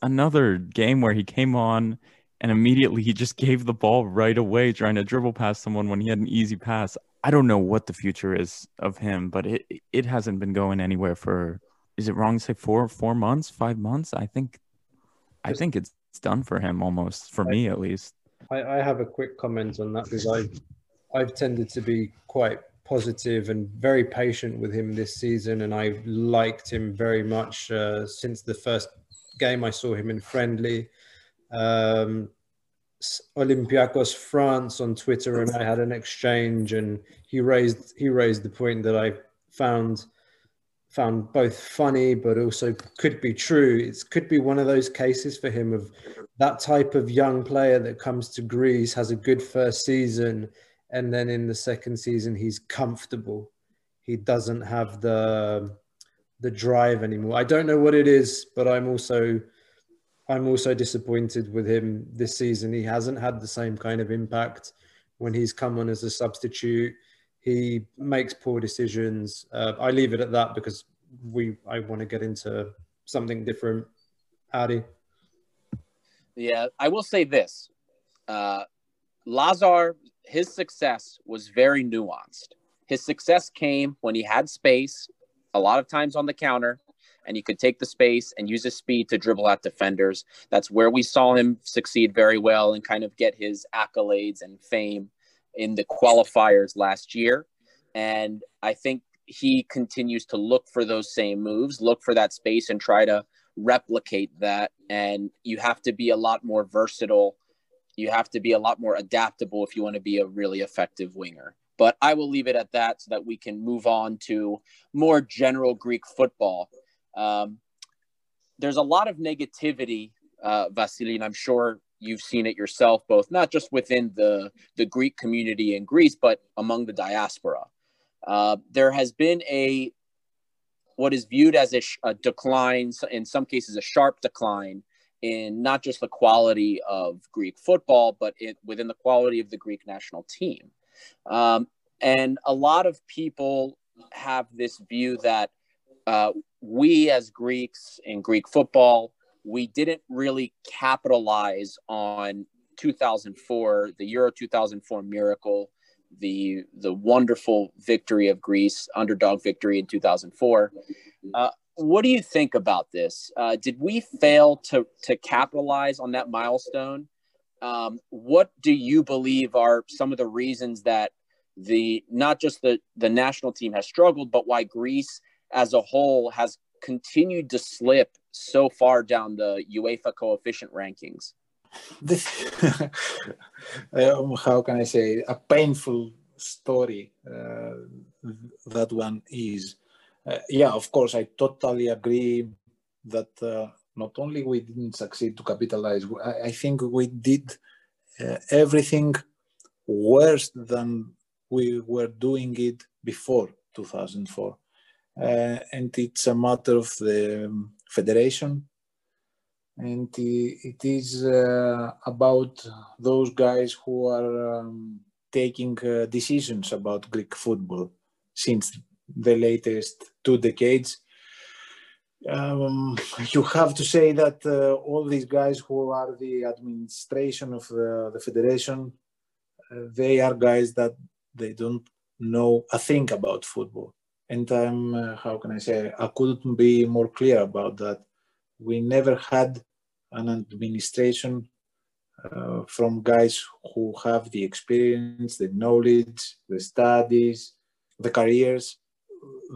another game where he came on and immediately he just gave the ball right away, trying to dribble past someone when he had an easy pass. I don't know what the future is of him, but it it hasn't been going anywhere for. Is it wrong to say four four months, five months? I think, I think it's it's done for him almost for I, me at least. I, I have a quick comment on that because I've I've tended to be quite positive and very patient with him this season, and I've liked him very much uh, since the first game I saw him in friendly. Um, Olympiacos France on Twitter, and I had an exchange, and he raised he raised the point that I found found both funny but also could be true. It could be one of those cases for him of that type of young player that comes to Greece, has a good first season, and then in the second season he's comfortable. He doesn't have the the drive anymore. I don't know what it is, but I'm also I'm also disappointed with him this season. He hasn't had the same kind of impact when he's come on as a substitute he makes poor decisions. Uh, I leave it at that because we I want to get into something different. Addy. Yeah, I will say this. Uh, Lazar, his success was very nuanced. His success came when he had space, a lot of times on the counter, and he could take the space and use his speed to dribble at defenders. That's where we saw him succeed very well and kind of get his accolades and fame in the qualifiers last year. And I think he continues to look for those same moves, look for that space and try to replicate that. And you have to be a lot more versatile. You have to be a lot more adaptable if you want to be a really effective winger. But I will leave it at that so that we can move on to more general Greek football. Um, there's a lot of negativity, uh, Vasily, and I'm sure you've seen it yourself, both not just within the, the Greek community in Greece, but among the diaspora. Uh, there has been a what is viewed as a, sh- a, decline, in some cases, a sharp decline in not just the quality of Greek football, but it, within the quality of the Greek national team. Um, and a lot of people have this view that uh, we as Greeks in Greek football, we didn't really capitalize on 2004, the Euro 2004 miracle, the the wonderful victory of Greece, underdog victory in 2004. Uh, what do you think about this? Uh, did we fail to to capitalize on that milestone? Um, what do you believe are some of the reasons that the not just the the national team has struggled, but why Greece as a whole has continued to slip so far down the UEFA coefficient rankings? This, [laughs] um, how can I say, a painful story uh, that one is. Uh, yeah, of course, I totally agree that uh, not only we didn't succeed to capitalize, I, I think we did uh, everything worse than we were doing it before 2004. Uh, and it's a matter of the um, federation and it is uh, about those guys who are um, taking uh, decisions about Greek football since the latest two decades. Um, [laughs] you have to say that uh, all these guys who are the administration of the, federation, uh, they are guys that they don't know a thing about football. And I'm, uh, how can I say, I couldn't be more clear about that. We never had an administration uh, from guys who have the experience, the knowledge, the studies, the careers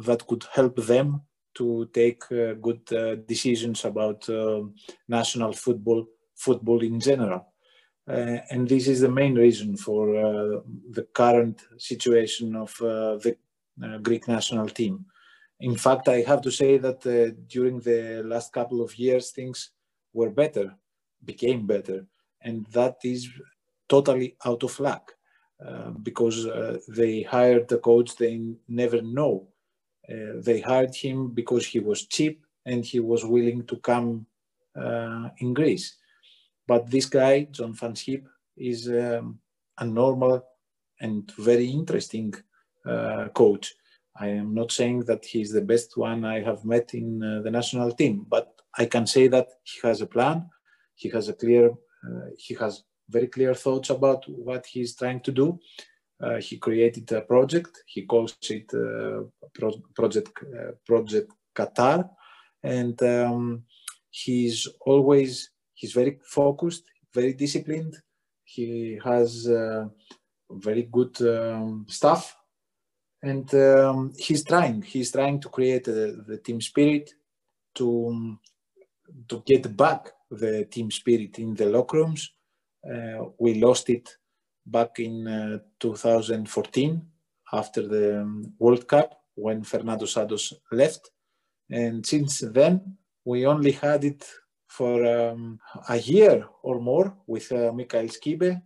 that could help them to take uh, good uh, decisions about uh, national football, football in general. Uh, and this is the main reason for uh, the current situation of the Greek national team. In fact, I have to say that during the last couple of years, things were better, became better. And that is totally out of luck uh, because uh, they hired the coach they never know. Uh, they hired him because he was cheap and he was willing to come uh, in Greece. But this guy, John Van Schip, is um, a normal and very interesting uh, coach. I am not saying that he's the best one I have met in uh, the national team, but I can say that he has a plan. He has a clear, uh, he has very clear thoughts about what he's trying to do. Uh, he created a project. He calls it uh, Pro- Project uh, Project Qatar, and um, he's always he's very focused, very disciplined. He has uh, very good um, stuff, and um, he's trying. He's trying to create the team spirit, to to get back the team spirit in the locker rooms. Uh, we lost it back in uh, 2014 after the um, World Cup when Fernando Santos left. And since then, we only had it for um, a year or more with uh, Michael Skibbe.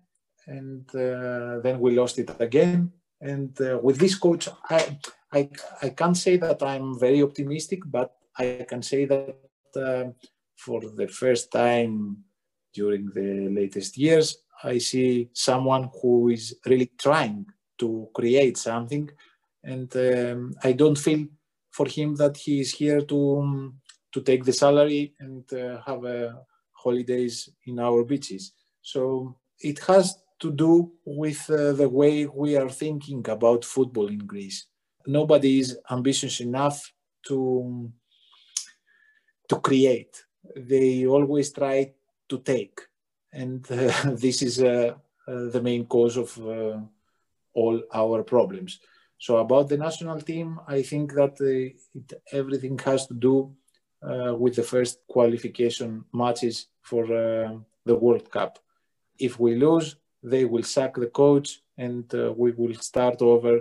And uh, then we lost it again. And uh, with this coach, I, I, I can't say that I'm very optimistic, but I can say that uh, for the first time during the latest years, I see someone who is really trying to create something. And um, I don't feel for him that he is here to, um, to take the salary and uh, have uh, holidays in our beaches. So it has to do with uh, the way we are thinking about football in Greece. Nobody is ambitious enough to to create. They always try to take, and uh, [laughs] this is uh, uh, the main cause of uh, all our problems. So about the national team, I think that uh, it, everything has to do with the first qualification matches for the World Cup. If we lose, they will sack the coach and uh, we will start over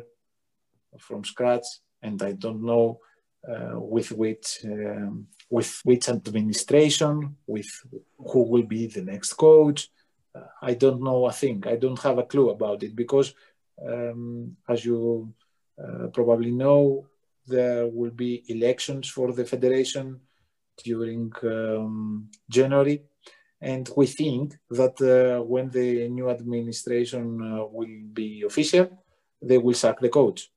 from scratch. And I don't know uh, with which um, with which administration, with who will be the next coach. Uh, I don't know a thing. I don't have a clue about it because, um, as you uh, probably know, there will be elections for the federation during um, January and we think that uh, when the new administration uh, will be official, they will sack the coach.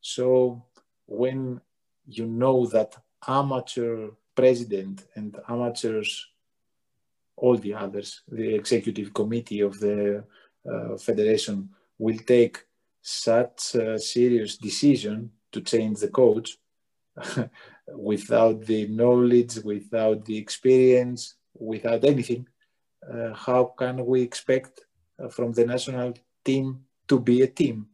So when you know that amateur president and amateurs, all the others, the executive committee of the uh, federation will take such a serious decision to change the coach [laughs] without the knowledge, without the experience, without anything, uh, how can we expect uh, from the national team to be a team?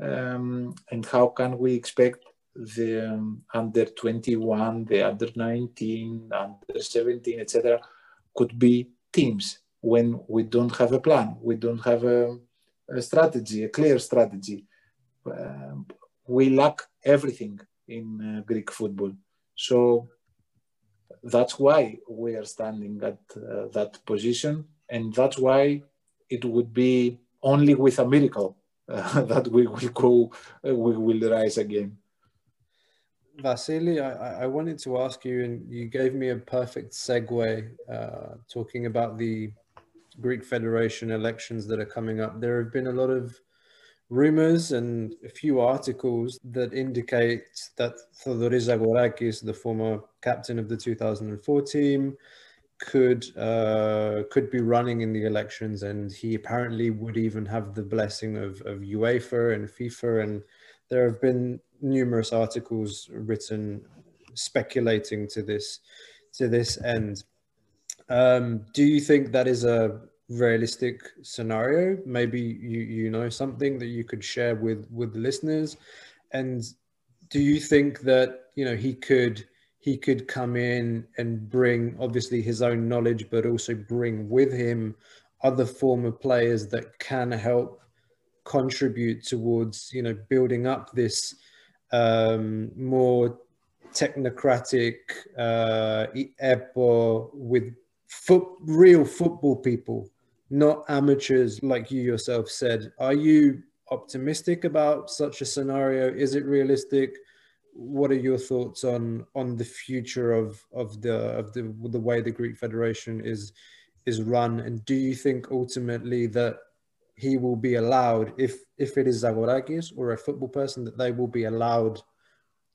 Um, and how can we expect the um, under 21, the under 19, under 17, etc., could be teams when we don't have a plan, we don't have a, a strategy, a clear strategy. Um, we lack everything in uh, Greek football. So that's why we are standing at uh, that position, and that's why it would be only with a miracle uh, [laughs] that we will go, uh, we will rise again. Vasily, I, I, wanted to ask you, and you gave me a perfect segue uh, talking about the Greek Federation elections that are coming up. There have been a lot of rumors and a few articles that indicate that Theodoros Zagorakis, the former captain of the 2004 team, could uh, could be running in the elections, and he apparently would even have the blessing of, of UEFA and FIFA. And there have been numerous articles written speculating to this to this end. Um, do you think that is a realistic scenario. Maybe you you know something that you could share with with the listeners. And do you think that you know he could he could come in and bring obviously his own knowledge but also bring with him other former players that can help contribute towards you know building up this um, more technocratic uh, EPO with foot, real football people not amateurs like you yourself said. Are you optimistic about such a scenario? Is it realistic? What are your thoughts on on the future of of the of the the way the Greek Federation is is run? And do you think ultimately that he will be allowed, if if it is Zagorakis or a football person, that they will be allowed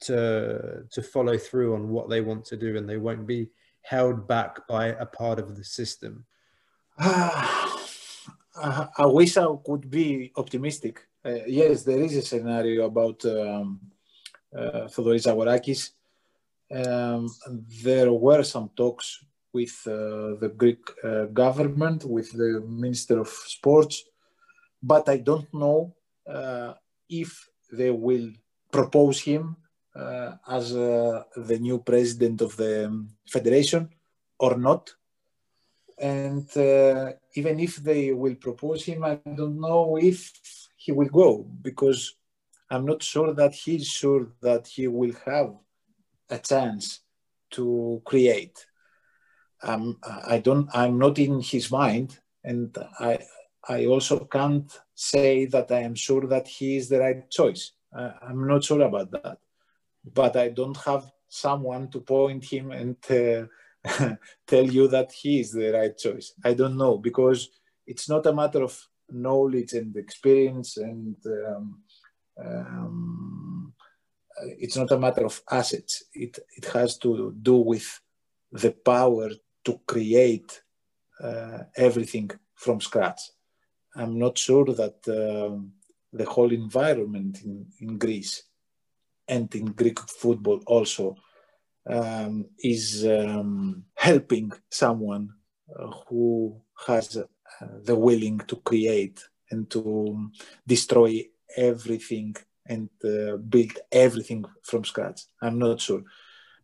to to follow through on what they want to do, and they won't be held back by a part of the system? [sighs] I wish I could be optimistic. Uh, yes, there is a scenario about um, uh. Um, there were some talks with uh, the Greek uh, government, with the Minister of Sports, but I don't know uh, if they will propose him uh, as uh, the new president of the um, federation or not and uh, even if they will propose him, I don't know if he will go because I'm not sure that he's sure that he will have a chance to create. Um, I don't. I'm not in his mind, and I. I also can't say that I am sure that he is the right choice. I, I'm not sure about that, but I don't have someone to point him and. Uh, [laughs] tell you that he is the right choice. I don't know because it's not a matter of knowledge and experience and um, um, it's not a matter of assets. It, it has to do with the power to create uh, everything from scratch. I'm not sure that um, the whole environment in, in Greece and in Greek football also um, is um, helping someone uh, who has uh, the willing to create and to destroy everything and uh, build everything from scratch. I'm not sure.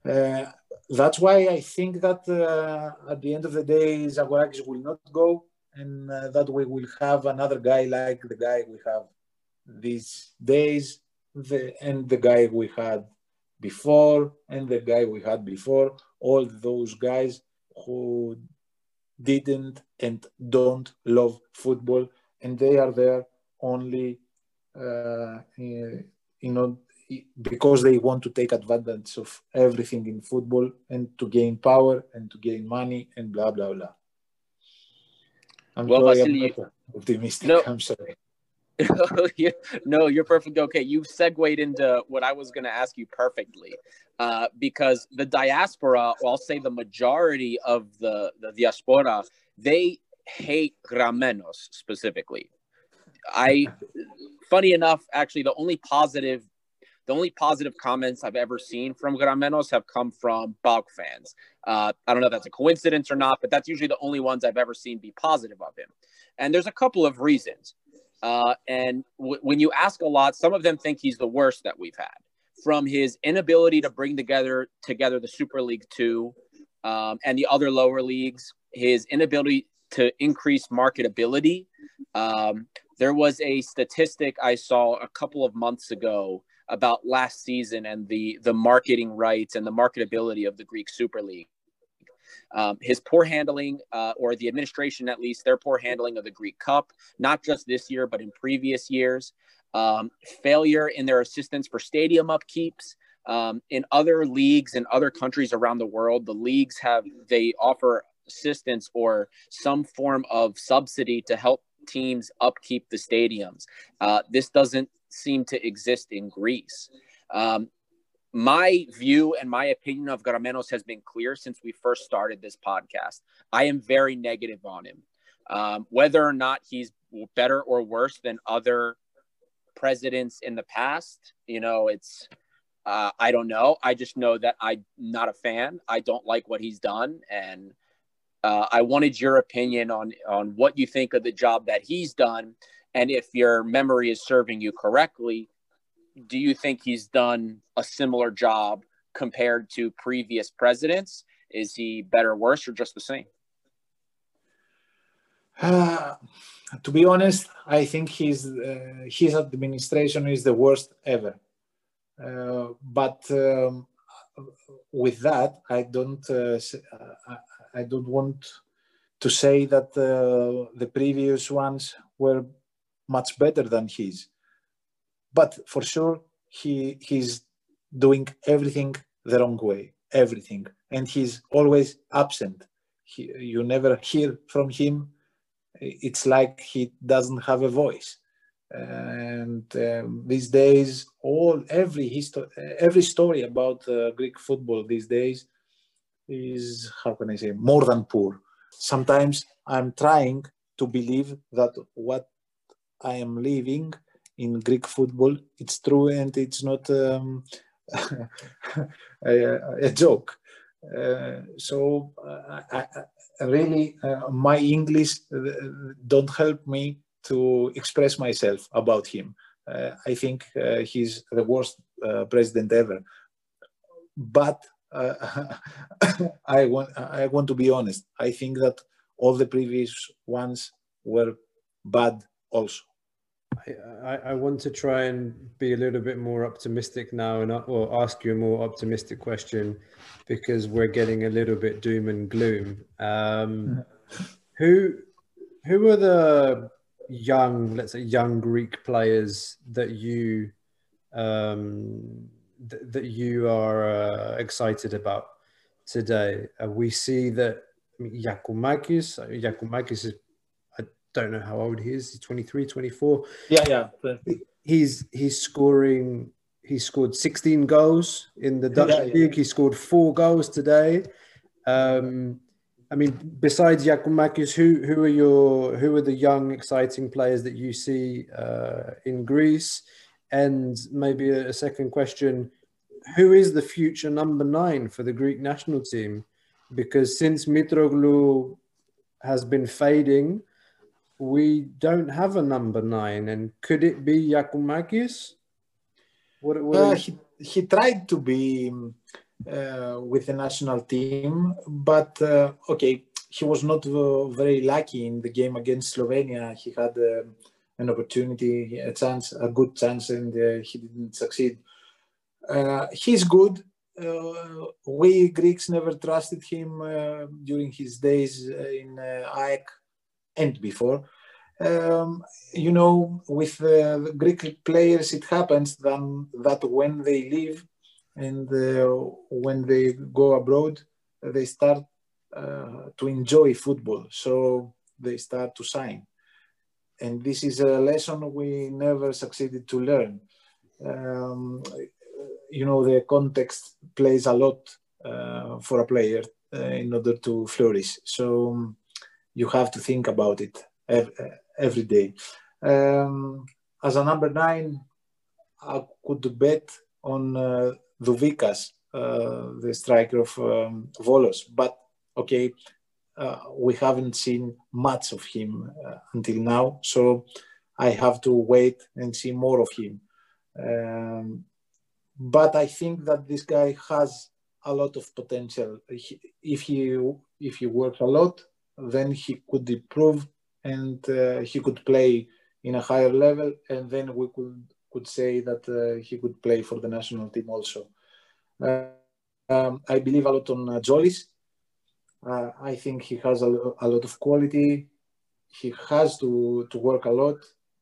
Uh, that's why I think that uh, at the end of the day, Zagorakis will not go, and uh, that we will have another guy like the guy we have these days, the, and the guy we had before, and the guy we had before. All those guys who didn't and don't love football, and they are there only uh, you know because they want to take advantage of everything in football and to gain power and to gain money and blah blah blah. I'm Well, sorry, Vasily, I'm not optimistic. No. [laughs] I'm sorry. [laughs] No, you're perfect. okay. You segued into what I was going to ask you perfectly, uh, because the diaspora, or I'll say the majority of the, the diaspora, they hate Grammenos specifically. I, funny enough, actually, the only positive, the only positive comments I've ever seen from Grammenos have come from Bog fans. Uh, I don't know if that's a coincidence or not, but that's usually the only ones I've ever seen be positive of him. And there's a couple of reasons. Uh, and w- when you ask a lot, some of them think he's the worst that we've had. From his inability to bring together together the Super League Two um, and the other lower leagues, his inability to increase marketability. Um, there was a statistic I saw a couple of months ago about last season and the the marketing rights and the marketability of the Greek Super League. Um, his poor handling, uh, or the administration at least, their poor handling of the Greek Cup, not just this year, but in previous years. Um, failure in their assistance for stadium upkeeps. Um, in other leagues in other countries around the world, the leagues have, they offer assistance or some form of subsidy to help teams upkeep the stadiums. Uh, this doesn't seem to exist in Greece. Um, my view and my opinion of Grammenos has been clear since we first started this podcast. I am very negative on him. Um, whether or not he's better or worse than other presidents in the past, you know, it's uh, I don't know. I just know that I'm not a fan. I don't like what he's done, and uh, I wanted your opinion on on what you think of the job that he's done, and if your memory is serving you correctly, do you think he's done a similar job compared to previous presidents? Is he better, worse, or just the same? Uh, to be honest, I think his uh, his administration is the worst ever. Uh, but um, with that, I don't uh, uh, I, don't want to say that uh, the previous ones were much better than his. But for sure, he he's doing everything the wrong way, everything, and he's always absent. He, you never hear from him. It's like he doesn't have a voice. And um, these days all every history every story about uh, greek football these days is how can i say more than poor. Sometimes i'm trying to believe that what i am living in greek football it's true and it's not um, [laughs] a, a joke. Uh, so uh, I, I, really uh, my english uh, don't help me to express myself about him. Uh, i think uh, he's the worst president ever. But [laughs] i want i want to be honest. I think that all the previous ones were bad also I, I want to try and be a little bit more optimistic now and or ask you a more optimistic question because we're getting a little bit doom and gloom. Um, who who are the young, let's say, young Greek players that you um, th- that you are uh, excited about today? Uh, we see that Giakoumakis, Giakoumakis is don't know how old he is. He's 23, 24. Yeah, yeah. He's he's scoring. He scored 16 goals in the Dutch Yeah, yeah. league. He scored four goals today. Um, I mean, besides Giakoumakis, who who are your who are the young, exciting players that you see uh, in Greece? And maybe a, a, second question: Who is the future number nine for the Greek national team? Because since Mitroglou has been fading, we don't have a number nine. And could it be Giakoumakis? What, what uh, he, he tried to be uh, with the national team. But uh, okay, he was not uh, very lucky in the game against Slovenia. He had an opportunity, a chance, a good chance, and he didn't succeed. he's good. Uh, we Greeks never trusted him uh, during his days in uh, and before. Um, you know, with the Greek players, it happens then that when they leave, and uh, when they go abroad, they start uh, to enjoy football. So they start to sign. And this is a lesson we never succeeded to learn. Um, you know, the context plays a lot uh, for a player uh, in order to flourish. So um, you have to think about it every, every day. Um, as a number nine, I could bet on uh, Douvikas, uh, the striker of um, Volos. But okay, uh, we haven't seen much of him uh, until now, so I have to wait and see more of him. Um, but I think that this guy has a lot of potential. He, if he if he works a lot, then he could improve and uh, he could play in a higher level, and then we could could say that uh, he could play for the national team also. Uh, um, I believe a lot on uh, Zolis. Uh, I think he has a, a, lot of quality. He has to, to work a lot,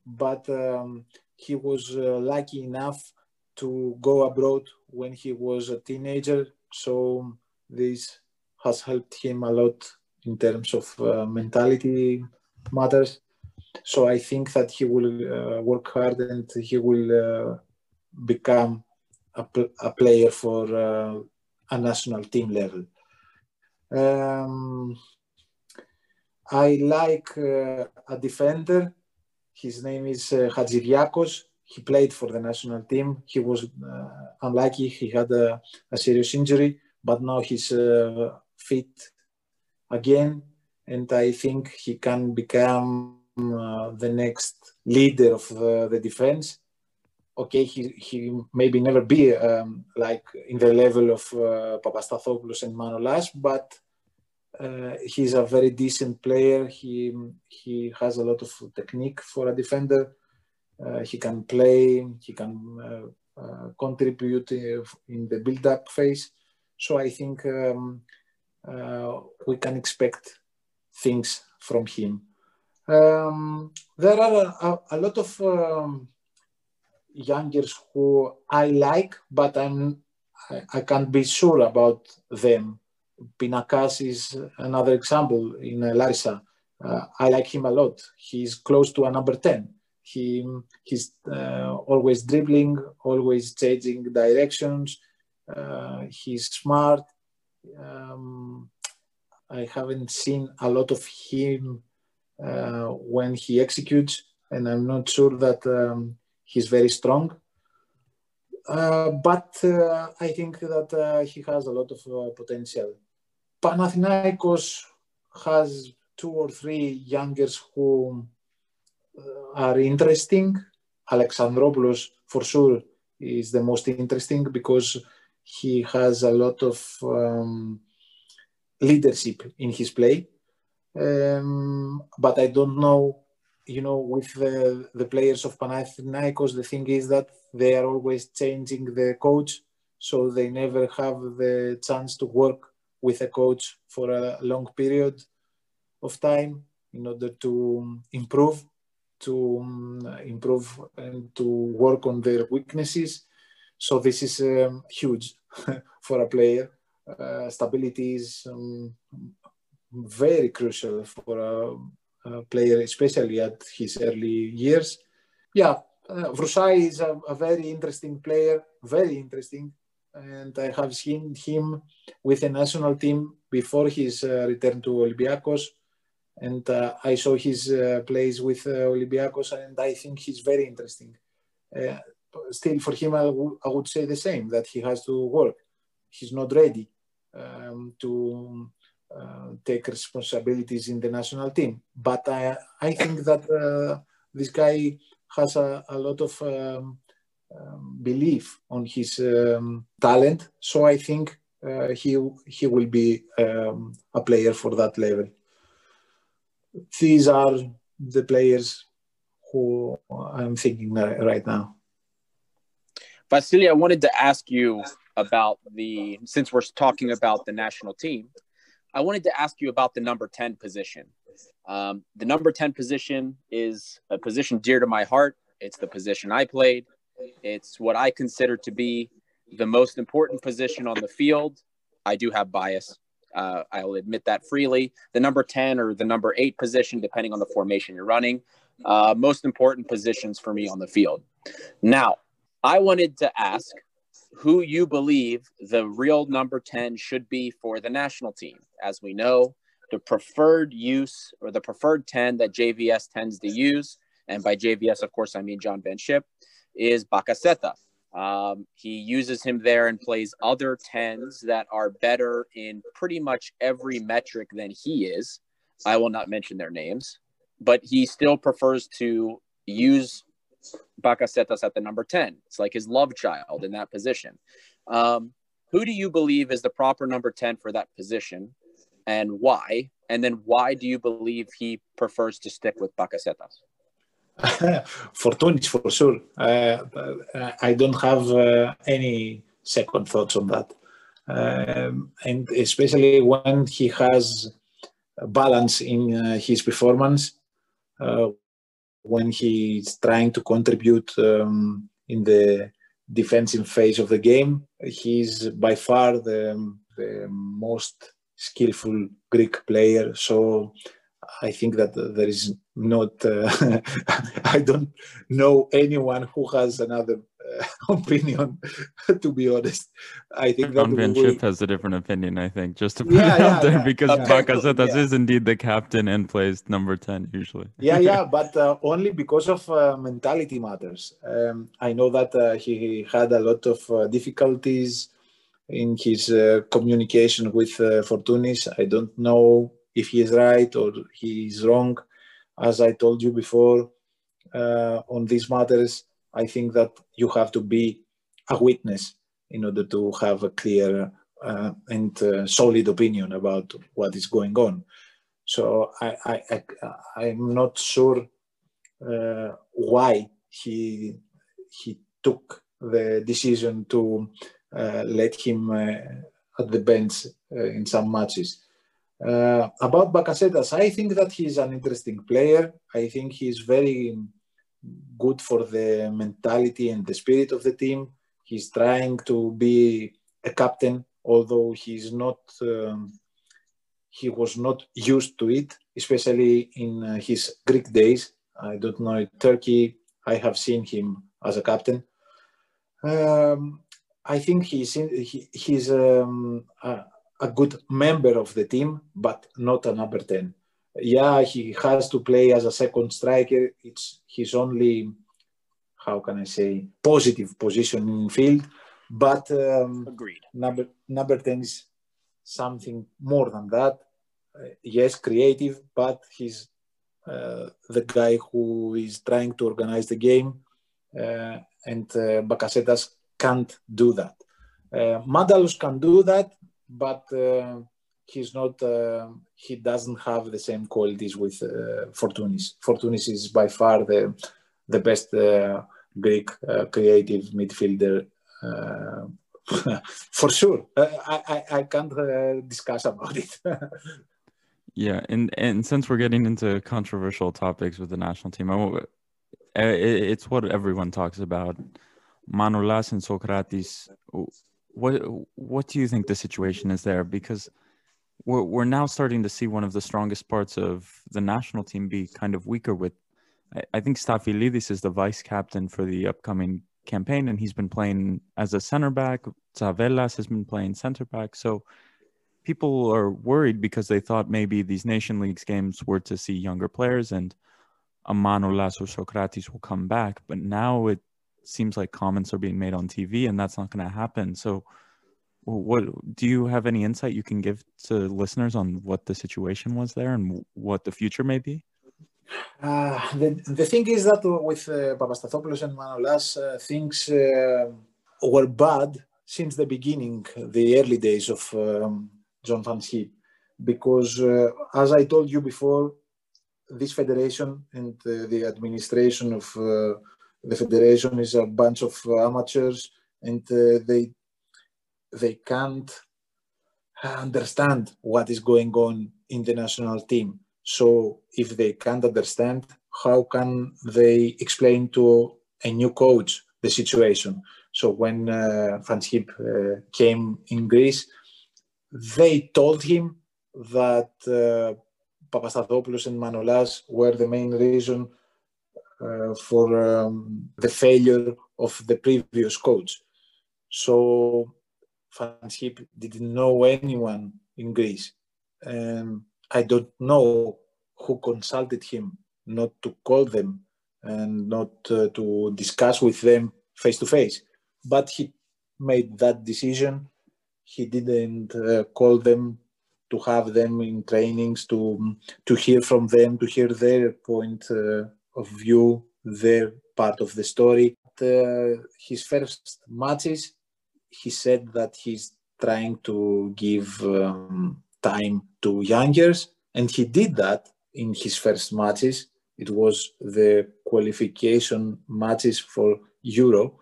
but um, he was uh, lucky enough to go abroad when he was a teenager. So this has helped him a lot in terms of uh, mentality matters. So I think that he will uh, work hard and he will uh, become a, pl- a player for uh, a national team level. Um, I like uh, a defender. His name is uh, Hatzidiakos. He played for the national team. He was uh, unlucky. He had a, a, serious injury, but now he's fit again. And I think he can become uh, the next leader of uh, the defense. Okay, he, he maybe never be um, like in the level of uh, Papastathopoulos and Manolas, but uh, he's a very decent player. He he has a lot of technique for a defender. Uh, he can play. He can uh, uh contribute in the build-up phase. So I think um, we can expect things from him. Um, there are a, a lot of um, youngers who I like, but I'm I, I, can't be sure about them. Pinakas is another example in uh, Larissa. Uh, I like him a lot. He's close to a number 10. He, he's uh, always dribbling, always changing directions. Uh, he's smart. Um, I haven't seen a lot of him uh, when he executes, and I'm not sure that um, he's very strong. Uh, but uh, I think that uh, he has a lot of uh, potential. Panathinaikos has two or three youngers who uh, are interesting. Alexandropoulos, for sure, is the most interesting because he has a lot of um, leadership in his play. Um, but I don't know, you know, with the, the players of Panathinaikos, the thing is that they are always changing the coach, so they never have the chance to work with a coach for a long period of time in order to improve, to um, improve and to work on their weaknesses. So this is um, huge [laughs] for a player. Uh, stability is um, very crucial for a, a, player, especially at his early years. Yeah, uh, is a, a, very interesting player, very interesting. and I have seen him with the national team before his uh, return to Olympiacos. And uh, I saw his uh, plays with Olympiacos, and I think he's very interesting. Still, for him, I, would say the same that he has to work. He's not ready um, to uh, take responsibilities in the national team. But I, I think that uh, this guy has a, a lot of um, um, belief on his um, talent. So I think uh, he he will be um, a player for that level. These are the players who I'm thinking right now. Vasily, I wanted to ask you about the since we're talking about the national team. I wanted to ask you about the number 10 position. Um, the number 10 position is a position dear to my heart. It's the position I played. It's what I consider to be the most important position on the field. I do have bias. Uh, I'll admit that freely. The number 10 or the number eight position, depending on the formation you're running, uh, most important positions for me on the field. Now, I wanted to ask who you believe the real number 10 should be for the national team. As we know, the preferred use or the preferred 10 that JVS tends to use, and by JVS, of course, I mean John Van Schip, is Bakasetas. Um, he uses him there and plays other 10s that are better in pretty much every metric than he is. I will not mention their names, but he still prefers to use Bakasetas at the number 10. It's like his love child in that position. Um, who do you believe is the proper number 10 for that position and why? And then why do you believe he prefers to stick with Bakasetas? [laughs] Fortounis for sure. Uh, I don't have uh, any second thoughts on that. Um, and especially when he has balance in uh, his performance, uh, when he's trying to contribute um, in the defensive phase of the game, he's by far the, the most skillful Greek player. So I think that there is not, uh, [laughs] I don't know anyone who has another [laughs] opinion, [laughs] to be honest. I think John Van Schip has a different opinion, I think, just to put yeah, it out yeah, there, yeah. because okay, Bakasetas is indeed the captain and plays number 10 usually. yeah, [laughs] yeah, but uh, only because of uh, mentality matters. Um, I know that uh, he had a lot of uh, difficulties in his communication with Fortounis. I don't know if he is right or he is wrong. As I told you before, uh, on these matters, I think that you have to be a witness in order to have a clear uh, and uh, solid opinion about what is going on. So I, I, I am not sure uh, why he he took the decision to uh, let him uh, at the bench in some matches. Uh, about Bakasetas, I think that he's an interesting player. I think he's very good for the mentality and the spirit of the team. He's trying to be a captain, although he's not. Um, he was not used to it, especially in uh, his Greek days. I don't know Turkey. I have seen him as a captain. Um, I think he's in, he, he's um, a good member of the team, but not a number 10. Yeah, he has to play as a second striker. It's his only, how can I say, positive position in field. But um, agreed. Number number 10 is something more than that. Uh, yes, creative, but he's uh, the guy who is trying to organize the game, uh, and uh, Bakasetas can't do that. Uh, Mantalos can do that, but uh, he's not. Uh, he doesn't have the same qualities with uh, Fortounis. Fortounis is by far the the best uh, Greek uh, creative midfielder. Uh, [laughs] for sure, I, I, I can't discuss about it. [laughs] yeah, and and since we're getting into controversial topics with the national team, I, it's what everyone talks about. Manolas and Socrates what what do you think the situation is there? Because we're we're now starting to see one of the strongest parts of the national team be kind of weaker. With I, I think Stafylidis is the vice captain for the upcoming campaign, and he's been playing as a center back. Tzavellas has been playing center back. So people are worried because they thought maybe these Nation Leagues games were to see younger players and a Manolas or Socrates will come back. But now it seems like comments are being made on TV, and that's not going to happen. So what do you have any insight you can give to listeners on what the situation was there and what the future may be? Uh, the, the thing is that with uh, Papastathopoulos and Manolas, uh, things uh, were bad since the beginning, the early days of um, John Van Schip, because uh, as I told you before, this federation and uh, the administration of uh, the federation is a bunch of amateurs, and they they can't understand what is going on in the national team. So if they can't understand, how can they explain to a new coach the situation? So when uh, Van Schip uh, came in Greece, they told him that uh, Papastathopoulos and Manolas were the main reason uh, for um, the failure of the previous coach. So Van didn't know anyone in Greece. And I don't know who consulted him not to call them and not uh, to discuss with them face to face. But he made that decision. He didn't uh, call them to have them in trainings, to, to hear from them, to hear their point uh, of view, their part of the story. Uh, his first matches, he said that he's trying to give um, time to youngers, and he did that in his first matches. It was the qualification matches for Euro.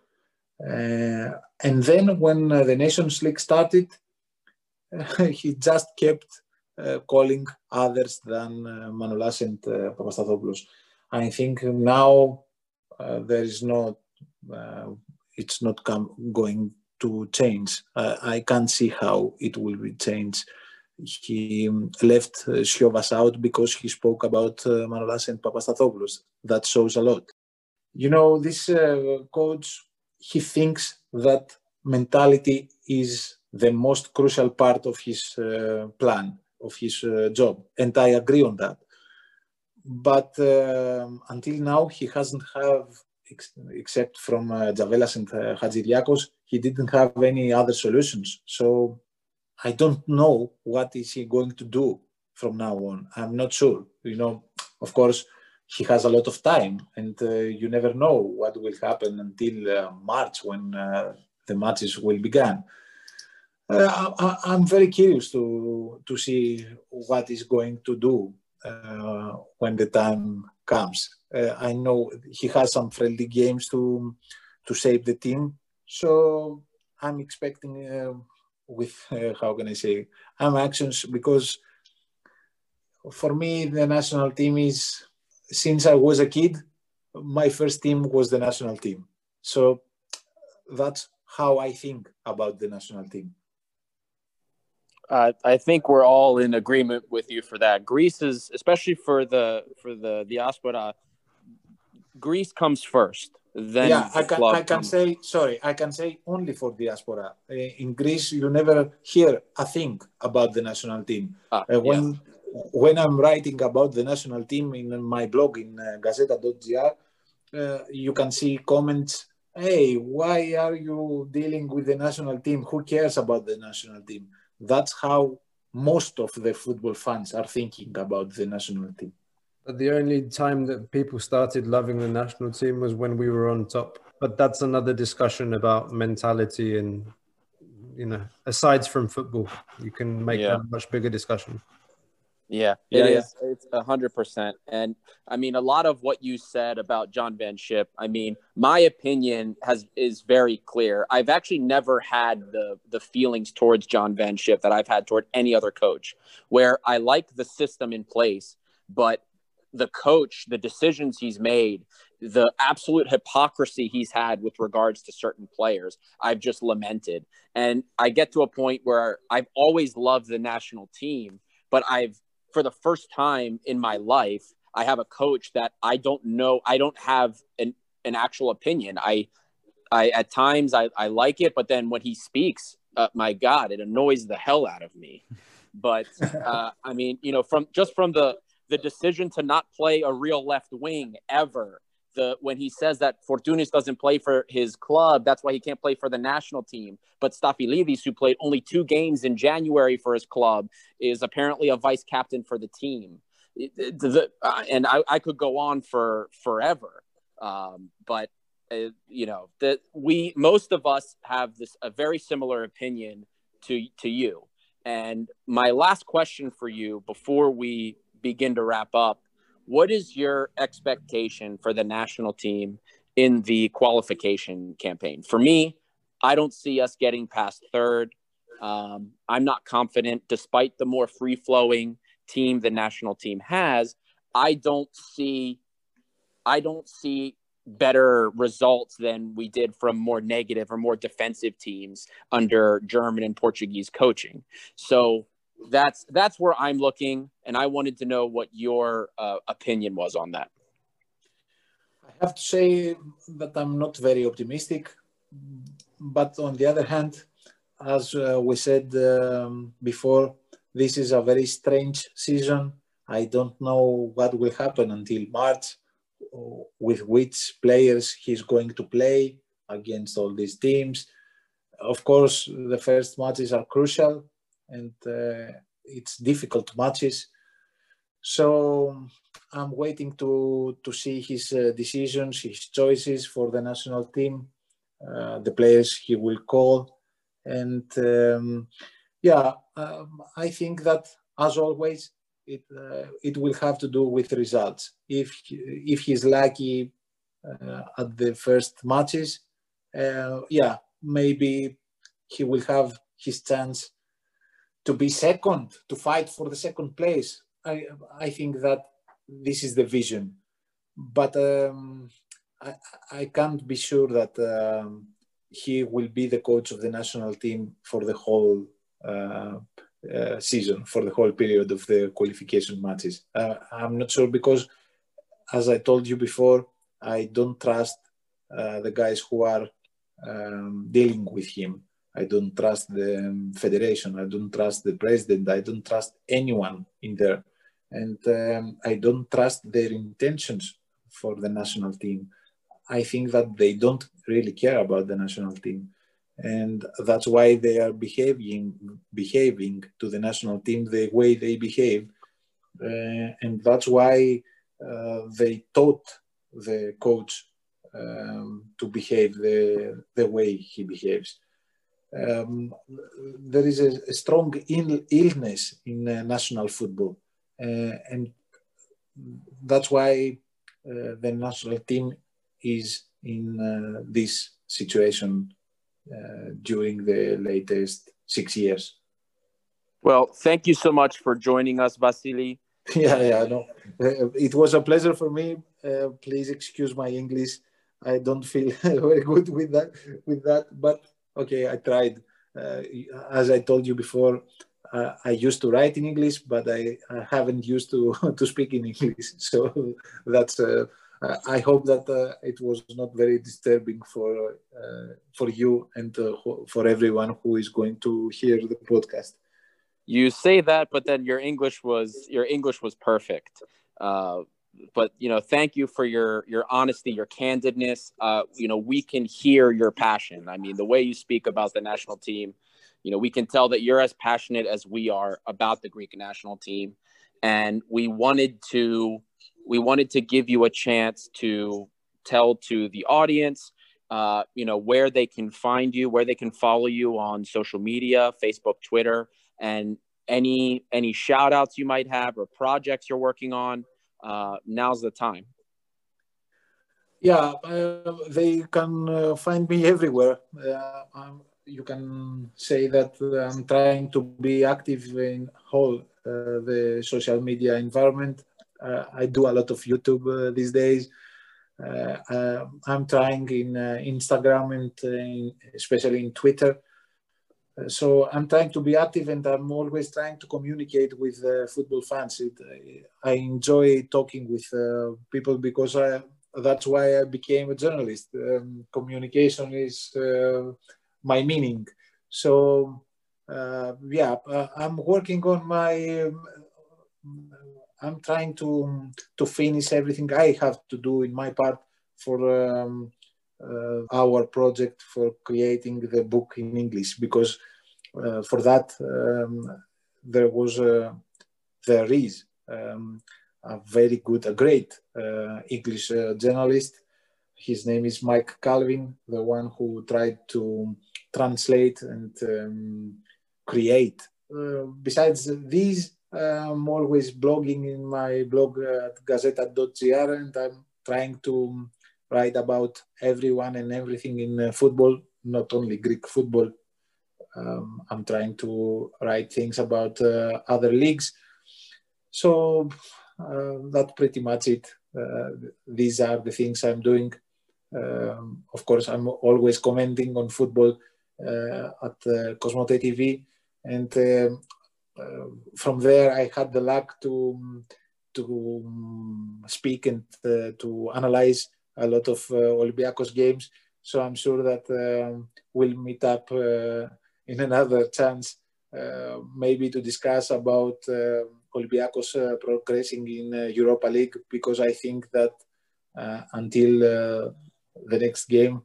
Uh, and then when uh, the Nations League started, [laughs] he just kept uh, calling others than uh, Manolas and uh, Papastathopoulos. I think now uh, there is no, uh, it's not going to change. Uh, I can't see how it will be changed. He left uh, Siovas out because he spoke about uh, Manolas and Papastathopoulos. That shows a lot. You know, this uh, coach, he thinks that mentality is the most crucial part of his uh, plan, of his uh, job. And I agree on that. But um, until now, he hasn't have ex except from uh, Tzavellas and uh, he didn't have any other solutions. So I don't know what is he going to do from now on. I'm not sure. You know, of course, he has a lot of time, and uh, you never know what will happen until uh, March when uh, the matches will begin. Uh, I, am very curious to to see what is going to do uh, when the time comes. Uh, I know he has some friendly games to to save the team, so I'm expecting uh, with uh, how can I say I'm actions because for me the national team is since I was a kid, my first team was the national team. So that's how I think about the national team. Uh, I think we're all in agreement with you for that. Greece is, especially for the for the diaspora, Greece comes first. Then yeah, I can, I can say sorry. I can say only for diaspora. Uh, in Greece, you never hear a thing about the national team. Ah, uh, when yeah. when I'm writing about the national team in my blog in uh, Gazzetta.gr, uh, you can see comments. Hey, why are you dealing with the national team? Who cares about the national team? That's how most of the football fans are thinking about the national team. But the only time that people started loving the national team was when we were on top. But that's another discussion about mentality and, you know, aside from football, you can make yeah. a much bigger discussion. Yeah, it yeah, is. Yeah. It's a hundred percent. And I mean, a lot of what you said about John Van Schip, I mean, my opinion has is very clear. I've actually never had the the feelings towards John Van Schip that I've had toward any other coach, where I like the system in place, but the coach, the decisions he's made, the absolute hypocrisy he's had with regards to certain players, I've just lamented. And I get to a point where I've always loved the national team, but I've for the first time in my life, I have a coach that I don't know, I don't have an, an actual opinion. I I at times I, I like it, but then when he speaks, uh, my God, it annoys the hell out of me. But [laughs] uh, I mean, you know, from just from the the decision to not play a real left wing ever. The when he says that Fortounis doesn't play for his club, that's why he can't play for the national team. But Stafylidis, who played only two games in January for his club, is apparently a vice captain for the team. the, uh, and I, I could go on for forever. Um, but uh, you know that we most of us have this a very similar opinion to to you. And my last question for you before we begin to wrap up, what is your expectation for the national team in the qualification campaign? For me, I don't see us getting past third. Um, I'm not confident, despite the more free flowing team the national team has. I don't see, I don't see better results than we did from more negative or more defensive teams under German and Portuguese coaching. So that's that's where I'm looking, and I wanted to know what your uh, opinion was on that. I have to say that I'm not very optimistic, but on the other hand, as uh, we said um, before, this is a very strange season. I don't know what will happen until March with which players he's going to play against all these teams. Of course, the first matches are crucial and uh, it's difficult matches. So I'm waiting to, to see his uh, decisions, his choices for the national team, uh, the players he will call. And um, yeah, um, I think that as always, it uh, it will have to do with results. If if he's lucky uh, at the first matches, uh, yeah, maybe he will have his chance to be second, to fight for the second place. I I think that this is the vision, but um, I I can't be sure that um, he will be the coach of the national team for the whole uh, uh, season for the whole period of the qualification matches. Uh, I'm not sure because, as I told you before, I don't trust uh, the guys who are um, dealing with him. I don't trust the federation. I don't trust the president. I don't trust anyone in there. And um, I don't trust their intentions for the national team. I think that they don't really care about the national team and that's why they are behaving behaving to the national team the way they behave uh, and that's why uh, they taught the coach um, to behave the, the way he behaves um, there is a, a strong Ill illness in uh, national football uh, and that's why uh, the national team is in uh, this situation uh, during the latest six years. Well, thank you so much for joining us, Vasily. [laughs] yeah, yeah, no, uh, it was a pleasure for me. Uh, please excuse my English. I don't feel [laughs] very good with that. With that, but okay, I tried. Uh, as I told you before, uh, I used to write in English, but I, I haven't used to [laughs] to speak in English. [laughs] So that's uh, I hope that uh, it was not very disturbing for uh, for you and uh, for everyone who is going to hear the podcast. You say that, but then your English was your English was perfect. But you know, thank you for your your honesty, your candidness. Uh, you know, we can hear your passion. I mean, the way you speak about the national team, you know, we can tell that you're as passionate as we are about the Greek national team, and we wanted to we wanted to give you a chance to tell to the audience uh, you know where they can find you where they can follow you on social media facebook twitter and any any shout outs you might have or projects you're working on uh, now's the time yeah uh, they can uh, find me everywhere uh, you can say that i'm trying to be active in whole uh, the social media environment uh, I do a lot of YouTube these days. Uh, I'm trying in Instagram and in, especially in Twitter. So I'm trying to be active and I'm always trying to communicate with football fans. It, I enjoy talking with people because I, that's why I became a journalist. Um, communication is uh, my meaning. So uh, yeah, uh, I'm working on my. Um, I'm trying to to finish everything I have to do in my part for um, uh, our project for creating the book in English because uh, for that um, there was a, there is um, a very good, a great uh, English uh, journalist. His name is Mike Calvin, the one who tried to translate and um, create. Uh, besides these, I'm always blogging in my blog at gazzetta.gr and I'm trying to write about everyone and everything in uh, football, not only Greek football. Um, I'm trying to write things about uh, other leagues. So uh, that's pretty much it. Uh, these are the things I'm doing. Um, of course, I'm always commenting on football uh, at uh, Cosmote TV, and um, from there I had the luck to to um, speak and to analyze a lot of Olympiacos games. So I'm sure that um, we'll meet up in [laughs] another chance, maybe to discuss about Olympiacos uh, progressing in uh, Europa League because I think that uh, until the next game,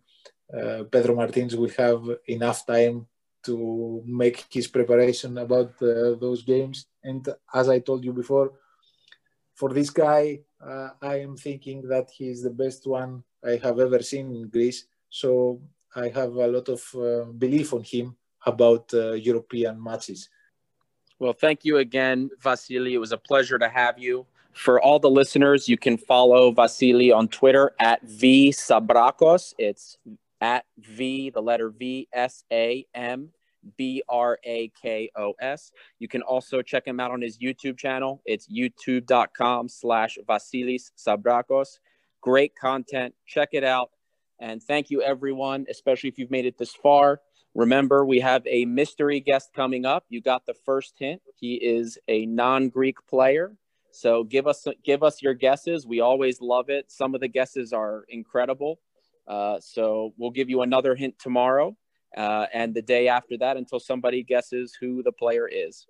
Pedro Martins will have enough time to make his preparation about those games. And as I told you before, for this guy, uh, I am thinking that he is the best one I have ever seen in Greece. So I have a lot of uh, belief on him about uh, European matches. Well, thank you again, Vasily. It was a pleasure to have you. For all the listeners, you can follow Vasily on Twitter at V Sambrakos. It's at V, the letter V, S A M B R A K O S. You can also check him out on his YouTube channel. It's youtube.com slash Vasilis Sambrakos. Great content. Check it out. And thank you, everyone, especially if you've made it this far. Remember, we have a mystery guest coming up. You got the first hint. He is a non-Greek player. So give us give us your guesses. We always love it. Some of the guesses are incredible. Uh, so we'll give you another hint tomorrow uh, and the day after that until somebody guesses who the player is.